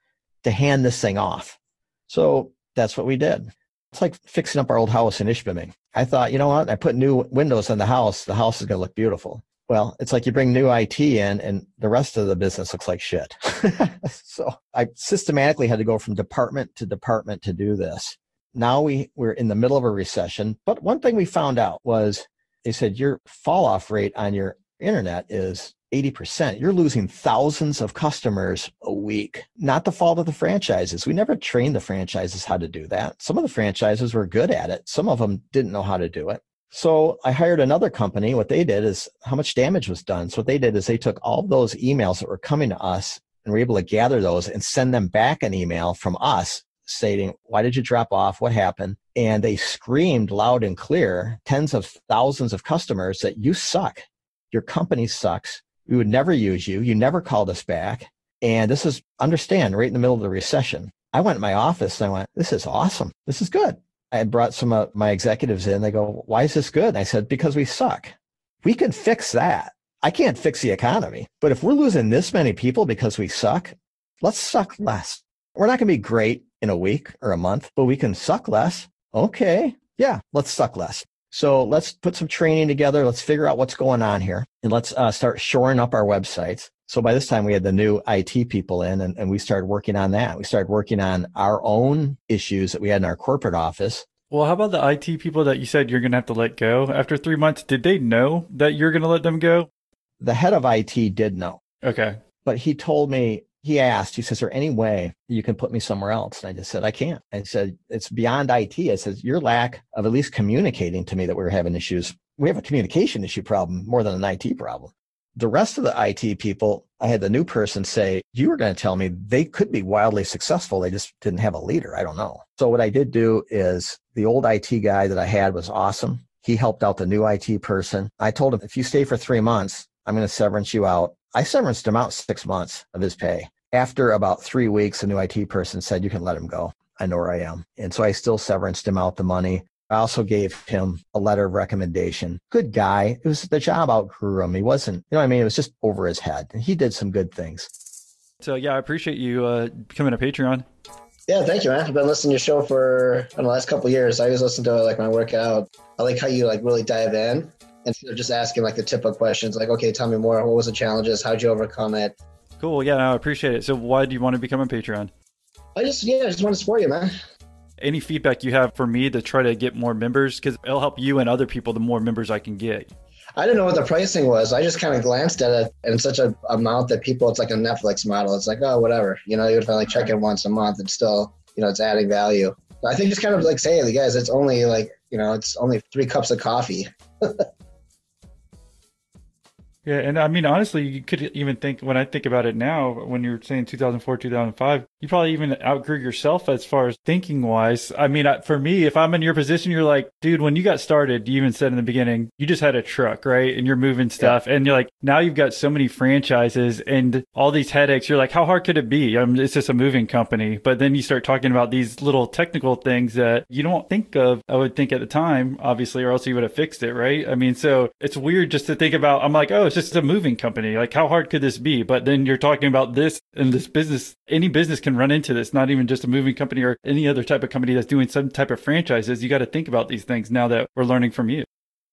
to hand this thing off. So that's what we did. It's like fixing up our old house in Ishpeming. I thought, you know what? I put new windows in the house. The house is going to look beautiful. Well, it's like you bring new IT in and the rest of the business looks like shit. [LAUGHS] so I systematically had to go from department to department to do this. Now we, we're in the middle of a recession. But one thing we found out was they said your fall off rate on your internet is 80%. You're losing thousands of customers a week. Not the fault of the franchises. We never trained the franchises how to do that. Some of the franchises were good at it. Some of them didn't know how to do it. So I hired another company. What they did is how much damage was done. So what they did is they took all those emails that were coming to us and were able to gather those and send them back an email from us stating, why did you drop off? What happened? And they screamed loud and clear, tens of thousands of customers that you suck. Your company sucks. We would never use you. You never called us back. And this is understand right in the middle of the recession. I went in my office and I went, this is awesome. This is good. I brought some of my executives in. They go, why is this good? And I said, because we suck. We can fix that. I can't fix the economy, but if we're losing this many people because we suck, let's suck less. We're not going to be great in a week or a month, but we can suck less. Okay. Yeah. Let's suck less. So let's put some training together. Let's figure out what's going on here and let's uh, start shoring up our websites. So by this time we had the new IT people in and, and we started working on that. We started working on our own issues that we had in our corporate office. Well, how about the IT people that you said you're going to have to let go after three months? Did they know that you're going to let them go? The head of IT did know. Okay. But he told me, he asked, he says, Is there any way you can put me somewhere else? And I just said, I can't. I said, It's beyond IT. I said, Your lack of at least communicating to me that we were having issues. We have a communication issue problem more than an IT problem the rest of the IT people, I had the new person say, you were going to tell me they could be wildly successful. They just didn't have a leader. I don't know. So what I did do is the old IT guy that I had was awesome. He helped out the new IT person. I told him, if you stay for three months, I'm going to severance you out. I severanced him out six months of his pay. After about three weeks, the new IT person said, You can let him go. I know where I am. And so I still severanced him out the money. I also gave him a letter of recommendation. Good guy. It was the job outgrew him. He wasn't, you know what I mean? It was just over his head. And he did some good things. So, yeah, I appreciate you uh, becoming a Patreon. Yeah, thank you, man. I've been listening to your show for the last couple years. I always listen to it like when I work out. I like how you like really dive in instead of just asking like the typical questions like, okay, tell me more. What was the challenges? How'd you overcome it? Cool. Yeah, no, I appreciate it. So why do you want to become a Patreon? I just, yeah, I just want to support you, man. Any feedback you have for me to try to get more members? Because it'll help you and other people the more members I can get. I didn't know what the pricing was. I just kind of glanced at it and such a amount that people, it's like a Netflix model. It's like, oh, whatever. You know, you would finally check in once a month and still, you know, it's adding value. I think just kind of like saying, guys, it's only like, you know, it's only three cups of coffee. [LAUGHS] Yeah, and I mean, honestly, you could even think when I think about it now, when you're saying 2004, 2005, you probably even outgrew yourself as far as thinking wise. I mean, for me, if I'm in your position, you're like, dude, when you got started, you even said in the beginning, you just had a truck, right? And you're moving stuff. Yeah. And you're like, now you've got so many franchises and all these headaches. You're like, how hard could it be? I mean, it's just a moving company. But then you start talking about these little technical things that you don't think of, I would think at the time, obviously, or else you would have fixed it, right? I mean, so it's weird just to think about, I'm like, oh, it's just a moving company. Like, how hard could this be? But then you're talking about this and this business. Any business can run into this, not even just a moving company or any other type of company that's doing some type of franchises. You got to think about these things now that we're learning from you.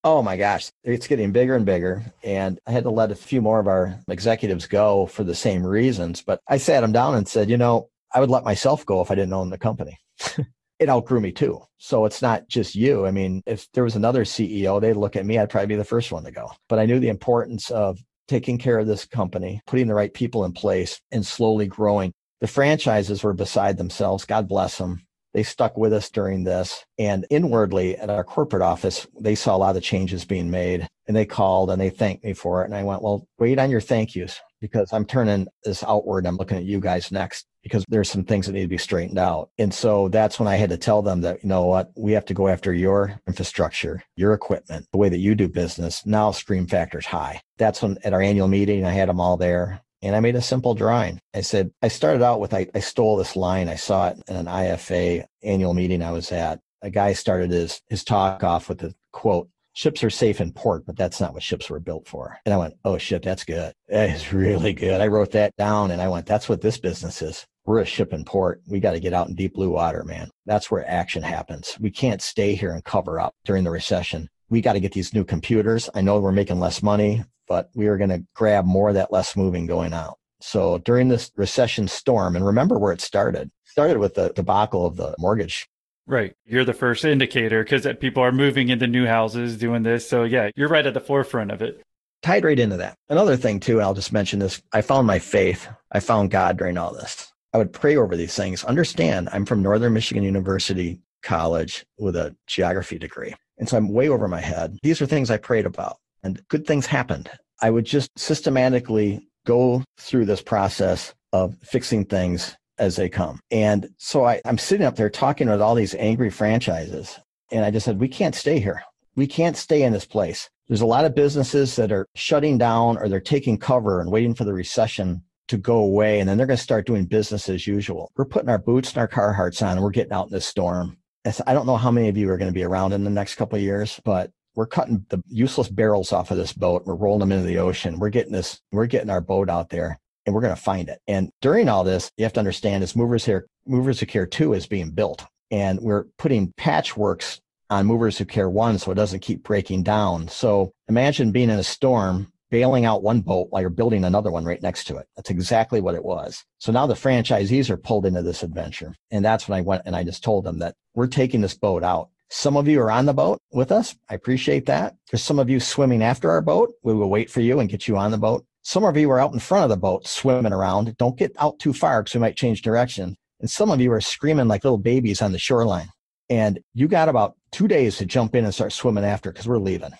Oh my gosh, it's getting bigger and bigger. And I had to let a few more of our executives go for the same reasons. But I sat them down and said, you know, I would let myself go if I didn't own the company. [LAUGHS] it outgrew me too. So it's not just you. I mean, if there was another CEO, they'd look at me, I'd probably be the first one to go. But I knew the importance of taking care of this company, putting the right people in place, and slowly growing. The franchises were beside themselves. God bless them. They stuck with us during this. And inwardly at our corporate office, they saw a lot of changes being made and they called and they thanked me for it. And I went, well, wait on your thank yous because I'm turning this outward. I'm looking at you guys next because there's some things that need to be straightened out. And so that's when I had to tell them that, you know what, we have to go after your infrastructure, your equipment, the way that you do business. Now scream factor's high. That's when at our annual meeting, I had them all there. And I made a simple drawing. I said, I started out with, I, I stole this line. I saw it in an IFA annual meeting I was at. A guy started his, his talk off with the quote, ships are safe in port, but that's not what ships were built for. And I went, oh shit, that's good. That is really good. I wrote that down and I went, that's what this business is. We're a ship in port. We got to get out in deep blue water, man. That's where action happens. We can't stay here and cover up during the recession. We got to get these new computers. I know we're making less money, but we are going to grab more of that less moving going out. So during this recession storm, and remember where it started, started with the debacle of the mortgage Right. You're the first indicator because people are moving into new houses doing this. So, yeah, you're right at the forefront of it. Tied right into that. Another thing, too, I'll just mention this I found my faith. I found God during all this. I would pray over these things. Understand, I'm from Northern Michigan University College with a geography degree. And so I'm way over my head. These are things I prayed about, and good things happened. I would just systematically go through this process of fixing things as they come. And so I, I'm sitting up there talking with all these angry franchises. And I just said, we can't stay here. We can't stay in this place. There's a lot of businesses that are shutting down or they're taking cover and waiting for the recession to go away. And then they're going to start doing business as usual. We're putting our boots and our Carhartts on and we're getting out in this storm. I don't know how many of you are going to be around in the next couple of years, but we're cutting the useless barrels off of this boat. We're rolling them into the ocean. We're getting this, we're getting our boat out there and we're going to find it. And during all this, you have to understand is Movers Here, Movers Who Care 2 is being built. And we're putting patchworks on Movers Who Care 1 so it doesn't keep breaking down. So imagine being in a storm, bailing out one boat while you're building another one right next to it. That's exactly what it was. So now the franchisees are pulled into this adventure. And that's when I went and I just told them that we're taking this boat out. Some of you are on the boat with us. I appreciate that. There's some of you swimming after our boat. We will wait for you and get you on the boat. Some of you are out in front of the boat swimming around. Don't get out too far because we might change direction. And some of you are screaming like little babies on the shoreline. And you got about two days to jump in and start swimming after because we're leaving.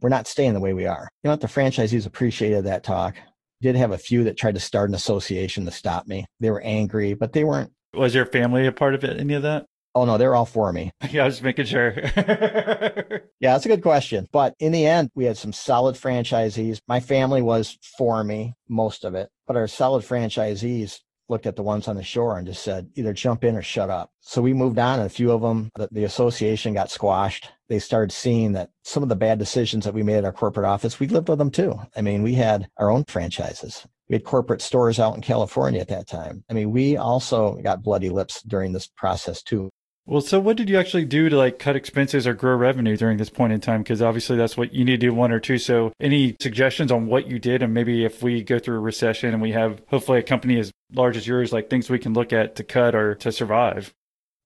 We're not staying the way we are. You know what? The franchisees appreciated that talk. Did have a few that tried to start an association to stop me. They were angry, but they weren't. Was your family a part of it? Any of that? Oh no, they're all for me. [LAUGHS] Yeah, I was making sure. [LAUGHS] yeah, that's a good question. But in the end, we had some solid franchisees. My family was for me, most of it, but our solid franchisees looked at the ones on the shore and just said, either jump in or shut up. So we moved on, and a few of them, the, the, association got squashed. They started seeing that some of the bad decisions that we made at our corporate office, we lived with them too. I mean, we had our own franchises. We had corporate stores out in California at that time. I mean, we also got bloody lips during this process too. Well, so what did you actually do to like cut expenses or grow revenue during this point in time? Because obviously that's what you need to do one or two. So any suggestions on what you did? And maybe if we go through a recession and we have hopefully a company as large as yours, like things we can look at to cut or to survive.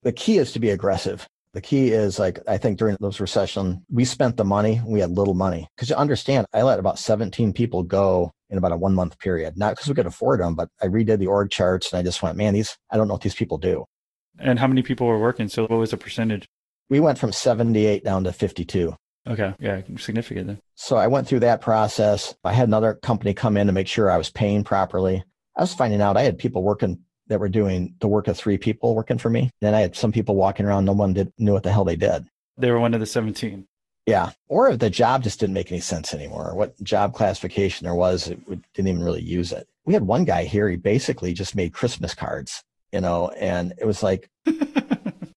The key is to be aggressive. The key is like, I think during those recession, we spent the money, we had little money. Because you understand, I let about 17 people go in about a one month period. Not because we could afford them, but I redid the org charts and I just went, man, these, I don't know what these people do. And how many people were working? So what was the percentage? We went from 78 down to 52. Okay. Yeah. Significant then. So I went through that process. I had another company come in to make sure I was paying properly. I was finding out I had people working that were doing the work of three people working for me. Then I had some people walking around. No one did, knew what the hell they did. They were one of the 17. Yeah. Or if the job just didn't make any sense anymore, what job classification there was, it didn't even really use it. We had one guy here, he basically just made Christmas cards you know, and it was like, [LAUGHS]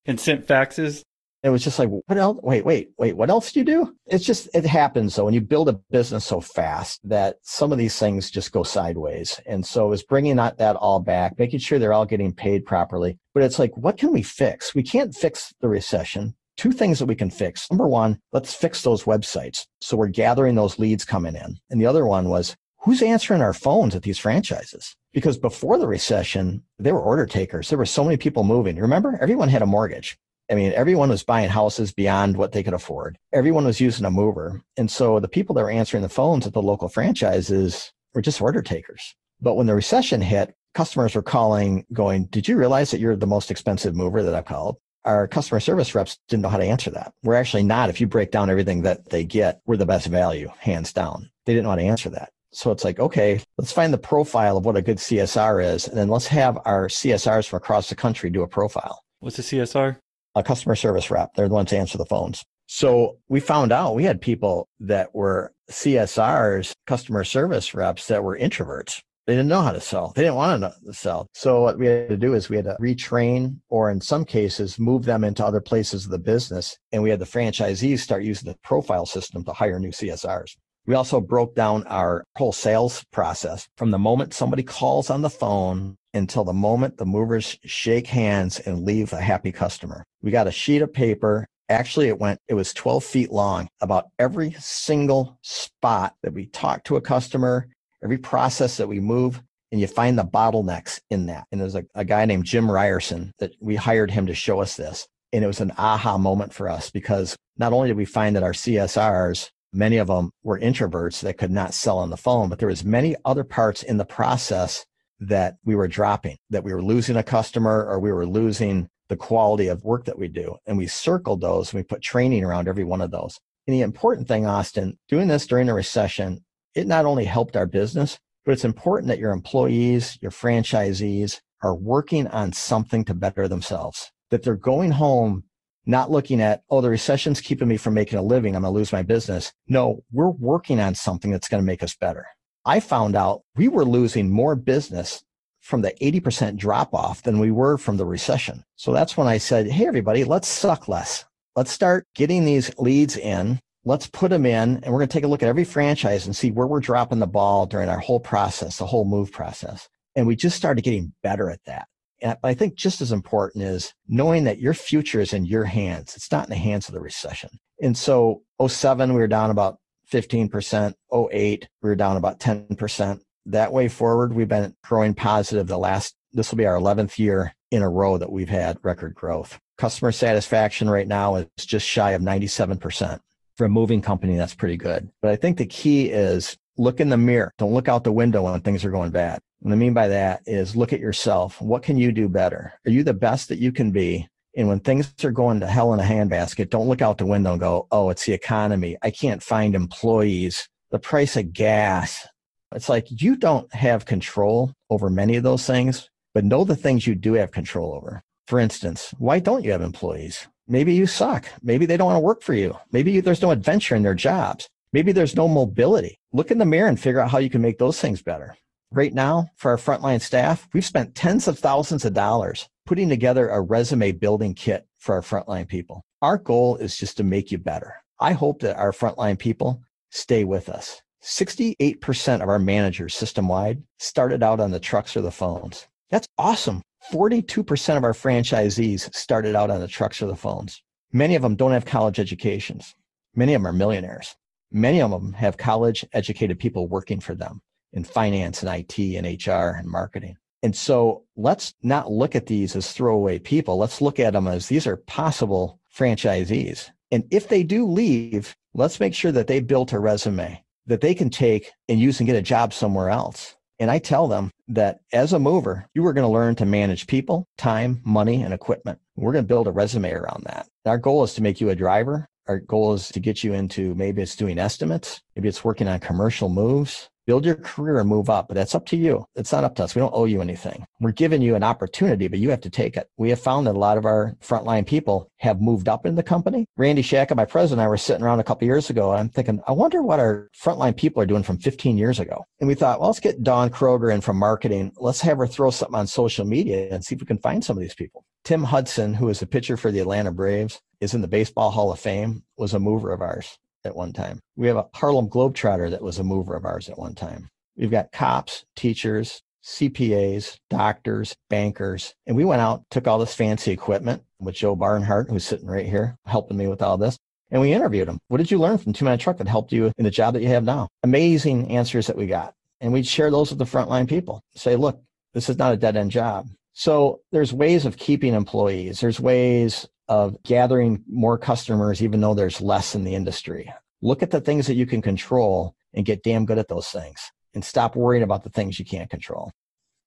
and sent faxes. It was just like, what else? Wait, wait, wait, what else do you do? It's just, it happens. So when you build a business so fast that some of these things just go sideways. And so it was bringing that, that all back, making sure they're all getting paid properly. But it's like, what can we fix? We can't fix the recession. Two things that we can fix. Number one, let's fix those websites. So we're gathering those leads coming in. And the other one was, who's answering our phones at these franchises? Because before the recession, they were order takers. There were so many people moving. Remember, everyone had a mortgage. I mean, everyone was buying houses beyond what they could afford. Everyone was using a mover. And so the people that were answering the phones at the local franchises were just order takers. But when the recession hit, customers were calling, going, Did you realize that you're the most expensive mover that I've called? Our customer service reps didn't know how to answer that. We're actually not. If you break down everything that they get, we're the best value, hands down. They didn't know how to answer that. So it's like, okay, let's find the profile of what a good CSR is, and then let's have our CSRs from across the country do a profile. What's a CSR? A customer service rep. They're the ones to answer the phones. So we found out we had people that were CSRs, customer service reps that were introverts. They didn't know how to sell. They didn't want to sell. So what we had to do is we had to retrain or in some cases move them into other places of the business. And we had the franchisees start using the profile system to hire new CSRs. We also broke down our whole sales process from the moment somebody calls on the phone until the moment the movers shake hands and leave a happy customer. We got a sheet of paper. Actually, it went, it was 12 feet long about every single spot that we talk to a customer, every process that we move, and you find the bottlenecks in that. And there's a, a guy named Jim Ryerson that we hired him to show us this. And it was an aha moment for us because not only did we find that our CSRs Many of them were introverts that could not sell on the phone, but there was many other parts in the process that we were dropping, that we were losing a customer or we were losing the quality of work that we do. And we circled those and we put training around every one of those. And the important thing, Austin, doing this during a recession, it not only helped our business, but it's important that your employees, your franchisees are working on something to better themselves, that they're going home not looking at, oh, the recession's keeping me from making a living. I'm going to lose my business. No, we're working on something that's going to make us better. I found out we were losing more business from the 80% drop off than we were from the recession. So that's when I said, Hey, everybody, let's suck less. Let's start getting these leads in. Let's put them in and we're going to take a look at every franchise and see where we're dropping the ball during our whole process, the whole move process. And we just started getting better at that. I think just as important is knowing that your future is in your hands. It's not in the hands of the recession. And so 07, we were down about 15%. 08, we were down about 10%. That way forward, we've been growing positive the last, this will be our 11th year in a row that we've had record growth. Customer satisfaction right now is just shy of 97%. For a moving company, that's pretty good. But I think the key is look in the mirror. Don't look out the window when things are going bad. What I mean by that is look at yourself. What can you do better? Are you the best that you can be? And when things are going to hell in a handbasket, don't look out the window and go, oh, it's the economy. I can't find employees. The price of gas. It's like you don't have control over many of those things, but know the things you do have control over. For instance, why don't you have employees? Maybe you suck. Maybe they don't want to work for you. Maybe there's no adventure in their jobs. Maybe there's no mobility. Look in the mirror and figure out how you can make those things better. Right now, for our frontline staff, we've spent tens of thousands of dollars putting together a resume building kit for our frontline people. Our goal is just to make you better. I hope that our frontline people stay with us. 68% of our managers system wide started out on the trucks or the phones. That's awesome. 42% of our franchisees started out on the trucks or the phones. Many of them don't have college educations. Many of them are millionaires. Many of them have college educated people working for them in finance and IT and HR and marketing. And so let's not look at these as throwaway people. Let's look at them as these are possible franchisees. And if they do leave, let's make sure that they built a resume that they can take and use and get a job somewhere else. And I tell them that as a mover, you are going to learn to manage people, time, money, and equipment. We're going to build a resume around that. Our goal is to make you a driver. Our goal is to get you into maybe it's doing estimates, maybe it's working on commercial moves, build your career and move up. But that's up to you. It's not up to us. We don't owe you anything. We're giving you an opportunity, but you have to take it. We have found that a lot of our frontline people have moved up in the company. Randy Shacka, my president, and I were sitting around a couple years ago. And I'm thinking, I wonder what our frontline people are doing from 15 years ago. And we thought, well, let's get Dawn Kroger in from marketing. Let's have her throw something on social media and see if we can find some of these people. Tim Hudson, who is a pitcher for the Atlanta Braves, is in the Baseball Hall of Fame, was a mover of ours at one time. We have a Harlem Globetrotter that was a mover of ours at one time. We've got cops, teachers, CPAs, doctors, bankers. And we went out, took all this fancy equipment with Joe Barnhart, who's sitting right here helping me with all this. And we interviewed him. What did you learn from Two Man Truck that helped you in the job that you have now? Amazing answers that we got. And we'd share those with the frontline people. Say, look, this is not a dead end job. So there's ways of keeping employees. There's ways of gathering more customers, even though there's less in the industry. Look at the things that you can control and get damn good at those things and stop worrying about the things you can't control.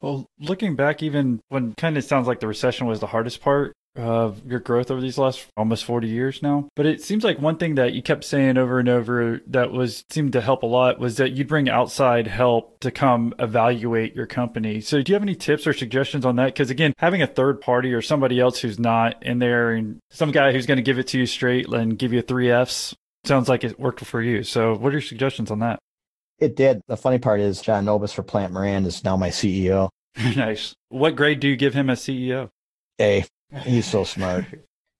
Well, looking back, even when kind of sounds like the recession was the hardest part, of your growth over these last almost 40 years now. But it seems like one thing that you kept saying over and over that was seemed to help a lot was that you'd bring outside help to come evaluate your company. So do you have any tips or suggestions on that? Because again, having a third party or somebody else who's not in there and some guy who's going to give it to you straight and give you three Fs sounds like it worked for you. So what are your suggestions on that? It did. The funny part is John Nobis for Plante Moran is now my CEO. [LAUGHS] nice. What grade do you give him as CEO? A. He's so smart.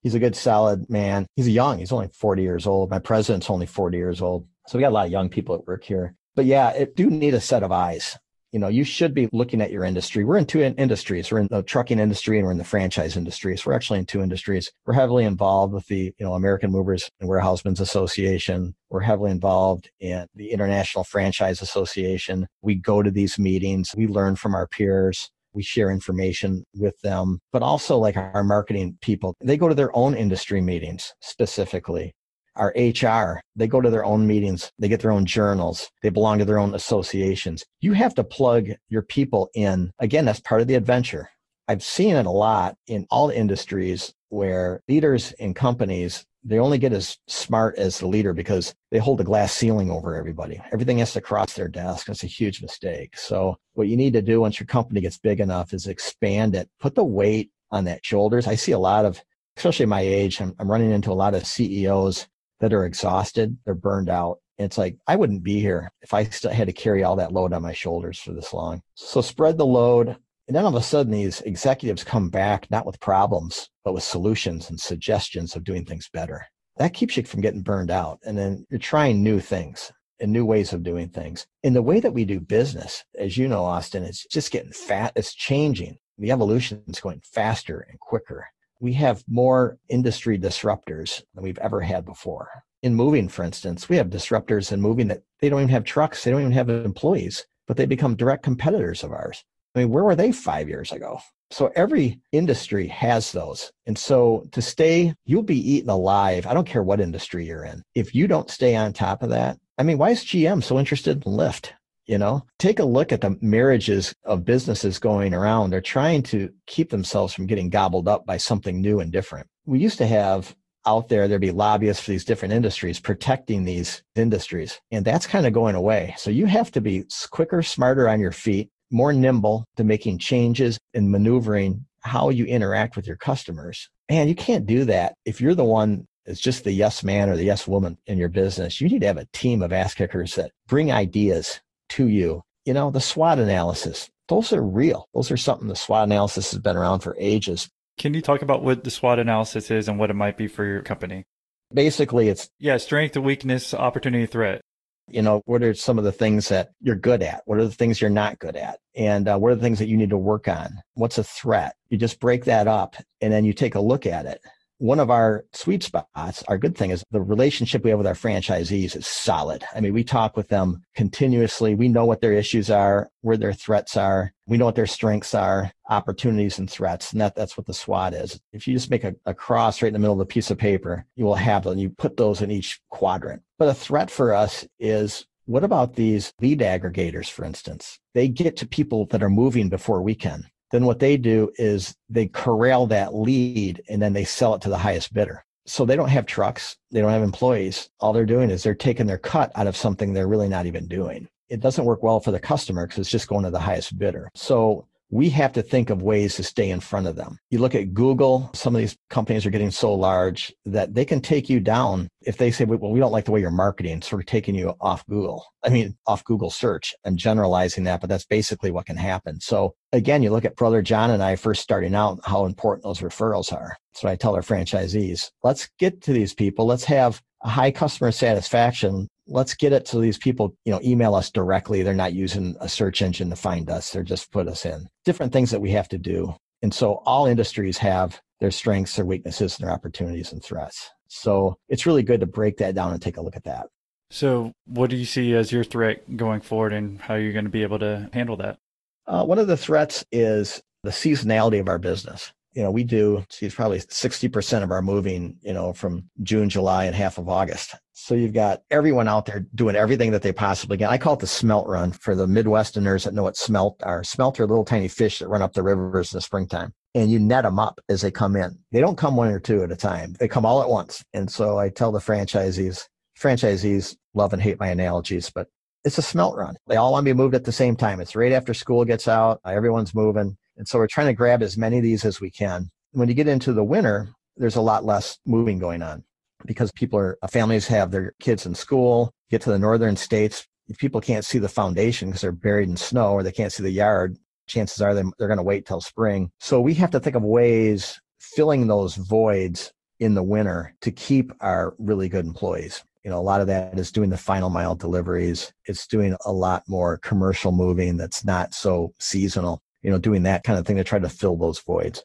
He's a good, solid man. He's young. He's only 40 years old. My president's only 40 years old. So we got a lot of young people at work here. But yeah, it do need a set of eyes. You know, you should be looking at your industry. We're in two industries. We're in the trucking industry and we're in the franchise industry. So we're actually in two industries. We're heavily involved with the, you know, American Movers and Warehousemen's Association. We're heavily involved in the International Franchise Association. We go to these meetings. We learn from our peers we share information with them, but also like our marketing people, they go to their own industry meetings specifically. Our HR, they go to their own meetings, they get their own journals, they belong to their own associations. You have to plug your people in. Again, that's part of the adventure. I've seen it a lot in all industries where leaders in companies they only get as smart as the leader because they hold a glass ceiling over everybody. Everything has to cross their desk. It's a huge mistake. So what you need to do once your company gets big enough is expand it, put the weight on that shoulders. I see a lot of, especially my age, I'm, I'm running into a lot of CEOs that are exhausted. They're burned out. It's like, I wouldn't be here if I still had to carry all that load on my shoulders for this long. So spread the load. And then all of a sudden, these executives come back not with problems, but with solutions and suggestions of doing things better. That keeps you from getting burned out. And then you're trying new things and new ways of doing things. In the way that we do business, as you know, Austin, it's just getting fat. It's changing. The evolution is going faster and quicker. We have more industry disruptors than we've ever had before. In moving, for instance, we have disruptors in moving that they don't even have trucks, they don't even have employees, but they become direct competitors of ours. I mean, where were they five years ago? So every industry has those. And so to stay, you'll be eaten alive. I don't care what industry you're in. If you don't stay on top of that, I mean, why is GM so interested in Lyft? You know, take a look at the marriages of businesses going around. They're trying to keep themselves from getting gobbled up by something new and different. We used to have out there, there'd be lobbyists for these different industries protecting these industries. And that's kind of going away. So you have to be quicker, smarter on your feet more nimble to making changes and maneuvering how you interact with your customers. And you can't do that if you're the one that's just the yes man or the yes woman in your business. You need to have a team of ass kickers that bring ideas to you. You know, the SWOT analysis, those are real. Those are something the SWOT analysis has been around for ages. Can you talk about what the SWOT analysis is and what it might be for your company? Basically, it's yeah, strength, weakness, opportunity, threat. You know, what are some of the things that you're good at? What are the things you're not good at? And uh, what are the things that you need to work on? What's a threat? You just break that up and then you take a look at it one of our sweet spots, our good thing is the relationship we have with our franchisees is solid. I mean, we talk with them continuously. We know what their issues are, where their threats are. We know what their strengths are, opportunities and threats. And that, that's what the SWOT is. If you just make a, a cross right in the middle of a piece of paper, you will have them. You put those in each quadrant. But a threat for us is what about these lead aggregators, for instance? They get to people that are moving before we can then what they do is they corral that lead and then they sell it to the highest bidder. So they don't have trucks, they don't have employees. All they're doing is they're taking their cut out of something they're really not even doing. It doesn't work well for the customer because it's just going to the highest bidder. So we have to think of ways to stay in front of them. You look at Google, some of these companies are getting so large that they can take you down if they say, well, we don't like the way you're marketing, so we're taking you off Google. I mean, off Google search and generalizing that, but that's basically what can happen. So again, you look at brother John and I first starting out, how important those referrals are. That's what I tell our franchisees. Let's get to these people. Let's have high customer satisfaction let's get it to these people, you know, email us directly. They're not using a search engine to find us. They're just put us in different things that we have to do. And so all industries have their strengths, their weaknesses, and their opportunities and threats. So it's really good to break that down and take a look at that. So, what do you see as your threat going forward, and how you're going to be able to handle that? Uh, one of the threats is the seasonality of our business you know, we do see probably 60% of our moving, you know, from June, July, and half of August. So you've got everyone out there doing everything that they possibly can. I call it the smelt run for the Midwesterners that know what smelt are. Smelt are little tiny fish that run up the rivers in the springtime and you net them up as they come in. They don't come one or two at a time. They come all at once. And so I tell the franchisees, franchisees love and hate my analogies, but it's a smelt run. They all want to be moved at the same time. It's right after school gets out. Everyone's moving. And so we're trying to grab as many of these as we can. When you get into the winter, there's a lot less moving going on because people are, uh, families have their kids in school, get to the northern states. If people can't see the foundation because they're buried in snow or they can't see the yard, chances are they're, they're going to wait till spring. So we have to think of ways filling those voids in the winter to keep our really good employees. You know, a lot of that is doing the final mile deliveries. It's doing a lot more commercial moving that's not so seasonal you know, doing that kind of thing to try to fill those voids.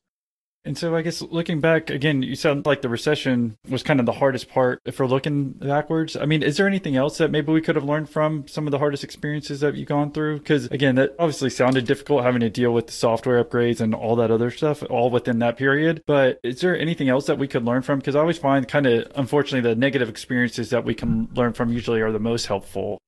And so I guess looking back again, you sound like the recession was kind of the hardest part if we're looking backwards. I mean, is there anything else that maybe we could have learned from some of the hardest experiences that you've gone through? Because again, that obviously sounded difficult having to deal with the software upgrades and all that other stuff all within that period. But is there anything else that we could learn from? Because I always find kind of, unfortunately, the negative experiences that we can learn from usually are the most helpful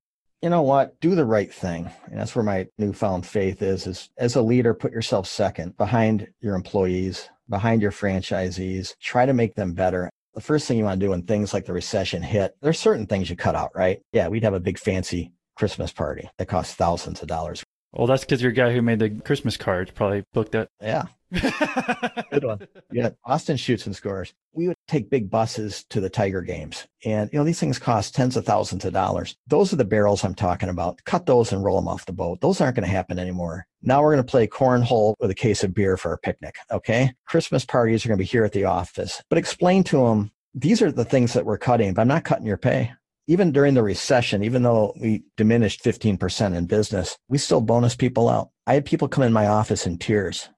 you know what? Do the right thing. And that's where my newfound faith is is as a leader put yourself second behind your employees behind your franchisees. Try to make them better. The first thing you want to do when things like the recession hit there's certain things you cut out right? Yeah we'd have a big fancy christmas party that costs thousands of dollars well that's because your guy who made the christmas cards probably booked it yeah [LAUGHS] Good one. Yeah. Austin shoots and scores. We would take big buses to the Tiger games. And, you know, these things cost tens of thousands of dollars. Those are the barrels I'm talking about. Cut those and roll them off the boat. Those aren't going to happen anymore. Now we're going to play cornhole with a case of beer for our picnic. Okay. Christmas parties are going to be here at the office. But explain to them these are the things that we're cutting, but I'm not cutting your pay even during the recession, even though we diminished 15% in business, we still bonus people out. I had people come in my office in tears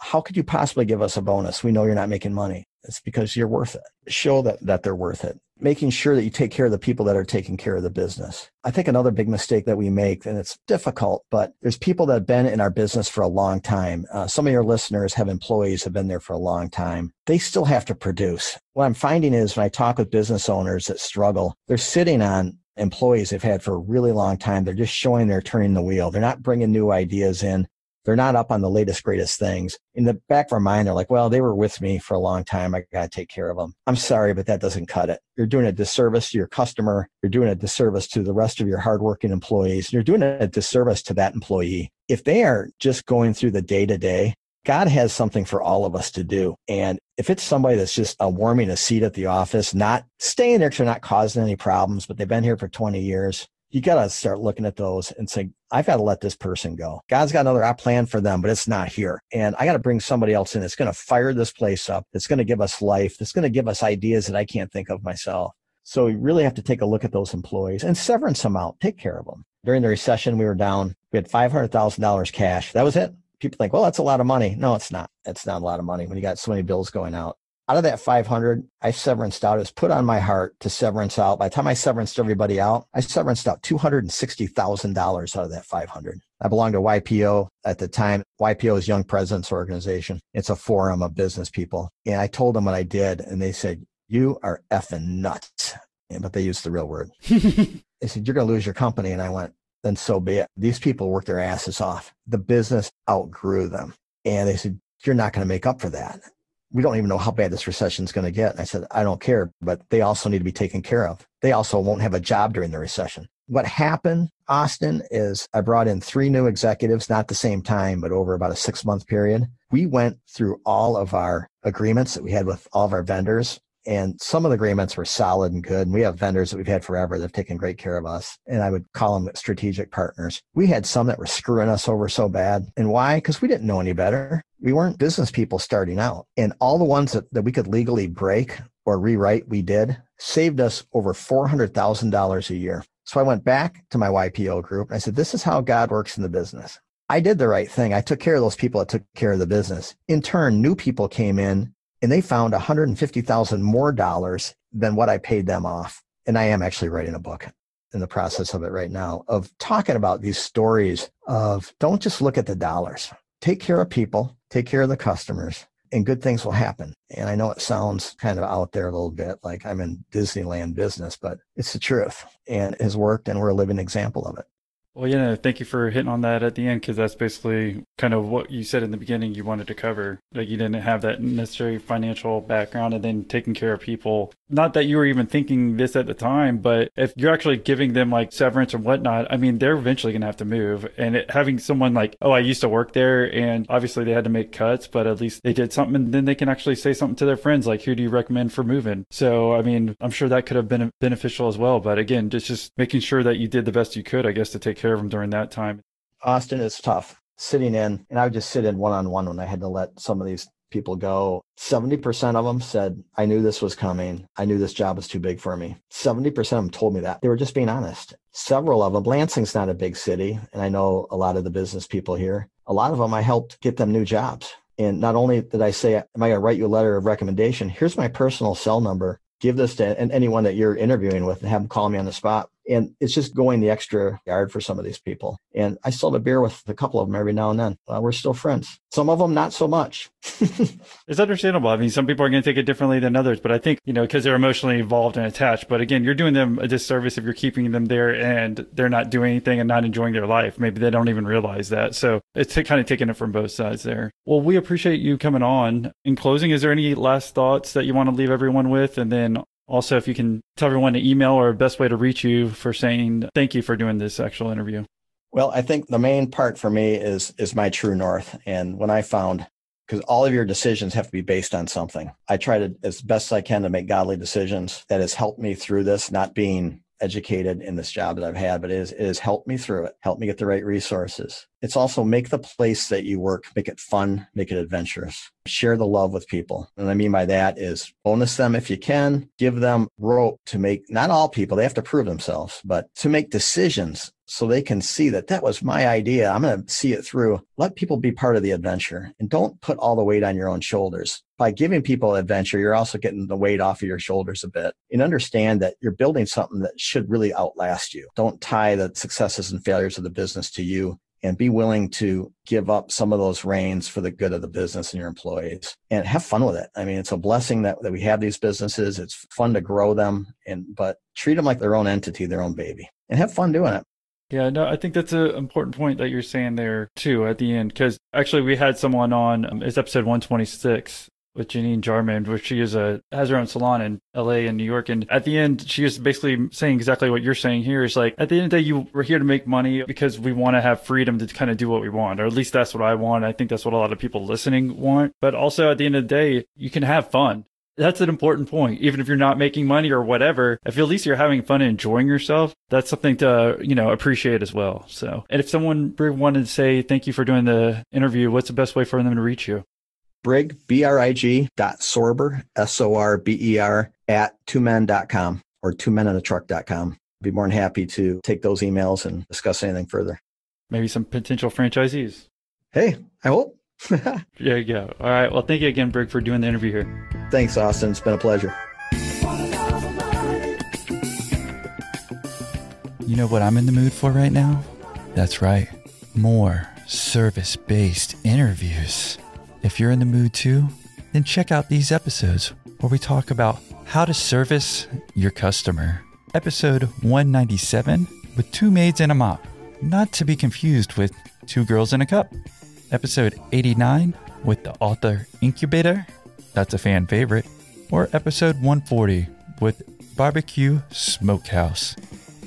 how could you possibly give us a bonus? We know you're not making money. It's because you're worth it. Show that, that they're worth it. Making sure that you take care of the people that are taking care of the business. I think another big mistake that we make, and it's difficult, but there's people that have been in our business for a long time. Uh, some of your listeners have employees have been there for a long time. They still have to produce. What I'm finding is when I talk with business owners that struggle, they're sitting on employees they've had for a really long time. They're just showing they're turning the wheel. They're not bringing new ideas in. They're not up on the latest, greatest things. In the back of our mind, they're like, well, they were with me for a long time. I got to take care of them. I'm sorry, but that doesn't cut it. You're doing a disservice to your customer. You're doing a disservice to the rest of your hardworking employees. You're doing a disservice to that employee. If they are just going through the day to day, God has something for all of us to do. And if it's somebody that's just uh, warming a seat at the office, not staying there because they're not causing any problems, but they've been here for 20 years, you got to start looking at those and say, I've got to let this person go. God's got another plan for them, but it's not here. And I got to bring somebody else in that's going to fire this place up, that's going to give us life, that's going to give us ideas that I can't think of myself. So we really have to take a look at those employees and severance them out, take care of them. During the recession, we were down, we had $500,000 cash. That was it. People think, well, that's a lot of money. No, it's not. It's not a lot of money when you got so many bills going out out of that 500, I severance out. It was put on my heart to severance out. By the time I severance everybody out, I severance out $260,000 out of that 500. I belonged to YPO at the time. YPO is Young Presidents Organization. It's a forum of business people. And I told them what I did, and they said, You are effing nuts. But they used the real word. [LAUGHS] they said, You're going to lose your company. And I went, Then so be it. These people worked their asses off. The business outgrew them. And they said, You're not going to make up for that we don't even know how bad this recession is going to get. And I said, I don't care, but they also need to be taken care of. They also won't have a job during the recession. What happened, Austin, is I brought in three new executives, not the same time, but over about a six month period. We went through all of our agreements that we had with all of our vendors and some of the agreements were solid and good. And we have vendors that we've had forever that have taken great care of us. And I would call them strategic partners. We had some that were screwing us over so bad. And why? Because we didn't know any better. We weren't business people starting out. And all the ones that, that we could legally break or rewrite, we did, saved us over $400,000 a year. So I went back to my YPO group and I said, This is how God works in the business. I did the right thing. I took care of those people that took care of the business. In turn, new people came in and they found 150,000 more dollars than what I paid them off. And I am actually writing a book in the process of it right now of talking about these stories of don't just look at the dollars. Take care of people, take care of the customers, and good things will happen. And I know it sounds kind of out there a little bit like I'm in Disneyland business, but it's the truth and it has worked and we're a living example of it. Well, yeah, thank you for hitting on that at the end because that's basically kind of what you said in the beginning you wanted to cover. Like you didn't have that necessary financial background and then taking care of people. Not that you were even thinking this at the time, but if you're actually giving them like severance and whatnot, I mean, they're eventually going to have to move. And it, having someone like, oh, I used to work there and obviously they had to make cuts, but at least they did something and then they can actually say something to their friends like, who do you recommend for moving? So, I mean, I'm sure that could have been beneficial as well. But again, just, just making sure that you did the best you could, I guess, to take care of them during that time? Austin is tough sitting in, and I would just sit in one on one when I had to let some of these people go. 70% of them said, I knew this was coming. I knew this job was too big for me. 70% of them told me that. They were just being honest. Several of them, Lansing's not a big city, and I know a lot of the business people here. A lot of them, I helped get them new jobs. And not only did I say, Am I going to write you a letter of recommendation? Here's my personal cell number. Give this to anyone that you're interviewing with and have them call me on the spot. And it's just going the extra yard for some of these people. And I still have a beer with a couple of them every now and then. Uh, we're still friends. Some of them, not so much. [LAUGHS] it's understandable. I mean, some people are going to take it differently than others, but I think, you know, because they're emotionally involved and attached. But again, you're doing them a disservice if you're keeping them there and they're not doing anything and not enjoying their life. Maybe they don't even realize that. So it's kind of taking it from both sides there. Well, we appreciate you coming on. In closing, is there any last thoughts that you want to leave everyone with? And then also, if you can tell everyone an email or best way to reach you for saying thank you for doing this actual interview. Well, I think the main part for me is is my true north. And when I found because all of your decisions have to be based on something. I try to as best I can to make godly decisions that has helped me through this, not being educated in this job that I've had, but it, is, it has helped me through it, helped me get the right resources. It's also make the place that you work, make it fun, make it adventurous. Share the love with people. And I mean by that is bonus them if you can, give them rope to make, not all people, they have to prove themselves, but to make decisions so they can see that that was my idea. I'm going to see it through. Let people be part of the adventure and don't put all the weight on your own shoulders. By giving people adventure, you're also getting the weight off of your shoulders a bit and understand that you're building something that should really outlast you. Don't tie the successes and failures of the business to you and be willing to give up some of those reins for the good of the business and your employees and have fun with it. I mean, it's a blessing that, that we have these businesses. It's fun to grow them and, but treat them like their own entity, their own baby and have fun doing it. Yeah, no, I think that's an important point that you're saying there too at the end, because actually we had someone on, um, it's episode 126, with Janine Jarman, where she is a has her own salon in LA and New York. And at the end, she is basically saying exactly what you're saying here. Is like at the end of the day, you we're here to make money because we want to have freedom to kind of do what we want, or at least that's what I want. I think that's what a lot of people listening want. But also at the end of the day, you can have fun. That's an important point. Even if you're not making money or whatever, if at least you're having fun and enjoying yourself, that's something to, you know, appreciate as well. So, and if someone wanted to say thank you for doing the interview, what's the best way for them to reach you? Brig, B-R-I-G dot Sorber, S-O-R-B-E-R at twomen.com or twomeninatruck.com. Be more than happy to take those emails and discuss anything further. Maybe some potential franchisees. Hey, I hope. [LAUGHS] there you go. All right. Well, thank you again, Brig, for doing the interview here. Thanks, Austin. It's been a pleasure. You know what I'm in the mood for right now? That's right. More service based interviews. If you're in the mood too, then check out these episodes where we talk about how to service your customer. Episode 197 with two maids and a mop, not to be confused with two girls in a cup. Episode 89 with the author incubator, that's a fan favorite. Or episode 140 with barbecue smokehouse.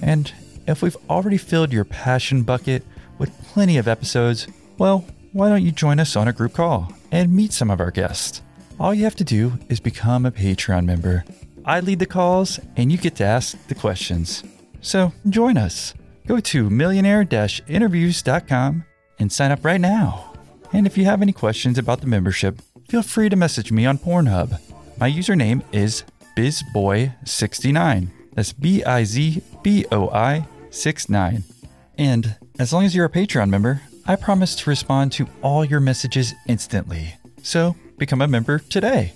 And if we've already filled your passion bucket with plenty of episodes, well, why don't you join us on a group call and meet some of our guests? All you have to do is become a Patreon member. I lead the calls and you get to ask the questions. So join us. Go to millionaire interviews.com and sign up right now. And if you have any questions about the membership, feel free to message me on Pornhub. My username is BizBoy69. That's B I Z B O I 69. And as long as you're a Patreon member, I promise to respond to all your messages instantly. So become a member today.